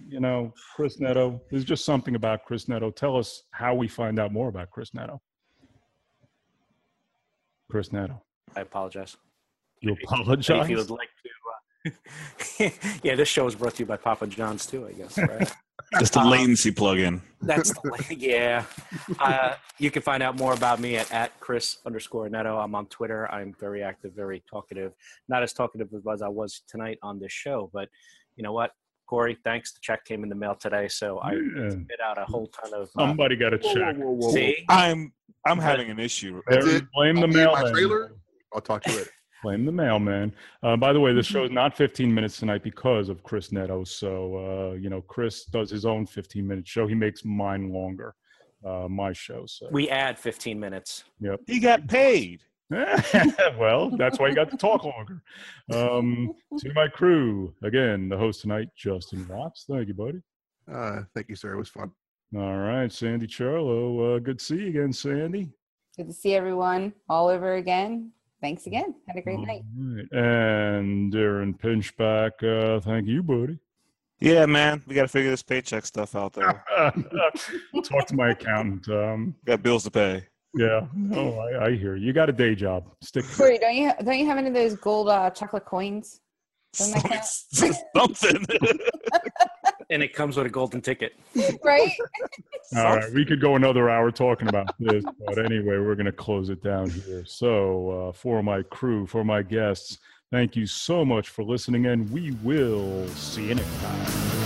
S5: you know, Chris Neto. There's just something about Chris Neto. Tell us how we find out more about Chris Neto. Chris Neto,
S7: I apologize.
S5: you apologize?
S7: If
S5: apologize.
S7: you would like to. Uh, yeah, this show is brought to you by Papa John's too, I guess. Right?
S4: Just a
S7: Um,
S4: latency plug-in.
S7: That's the, yeah. Uh, you can find out more about me at, at Chris underscore Neto. I'm on Twitter. I'm very active, very talkative. Not as talkative as I was tonight on this show, but you know what, Corey? Thanks. The check came in the mail today, so I
S5: Yeah.
S7: spit out a whole ton of. Uh,
S5: Somebody got to check.
S7: see,
S4: I'm I'm having an issue.
S1: That's
S5: Aaron,
S1: it.
S5: Blame the
S1: I'll be in my
S5: mailman.
S1: trailer. I'll talk to you later.
S5: Blame the mailman. Uh, by the way, the show is not 15 minutes tonight because of Chris Neto. So, uh, you know, Chris does his own 15 minute show. He makes mine longer, uh, my show. So,
S7: we add 15 minutes. Yep.
S4: He got paid.
S5: well, that's why you got to talk longer. Um, to my crew, again, the host tonight, Justin Watts. Thank you, buddy.
S1: Uh, thank you, sir. It was fun.
S5: All right, Sandy Ciarlo. Uh, good to see you again, Sandy.
S2: Good to see everyone all over again. Thanks again. Had a great night.
S5: All right. And Deron Pinchback. Uh, thank you, buddy.
S4: Yeah, man. We got to figure this paycheck stuff out there.
S5: Talk to my accountant. Um,
S4: got bills to pay.
S5: Yeah, no, I, I hear you. You got a day job. Stick. to.
S2: Corey, don't you don't you have any of those gold uh, chocolate coins? Doesn't that count?
S4: Something.
S7: And it comes with a golden ticket.
S2: right?
S5: All right, we could go another hour talking about this, but anyway, we're going to close it down here. So, uh, for my crew, for my guests, thank you so much for listening, and we will see you next time.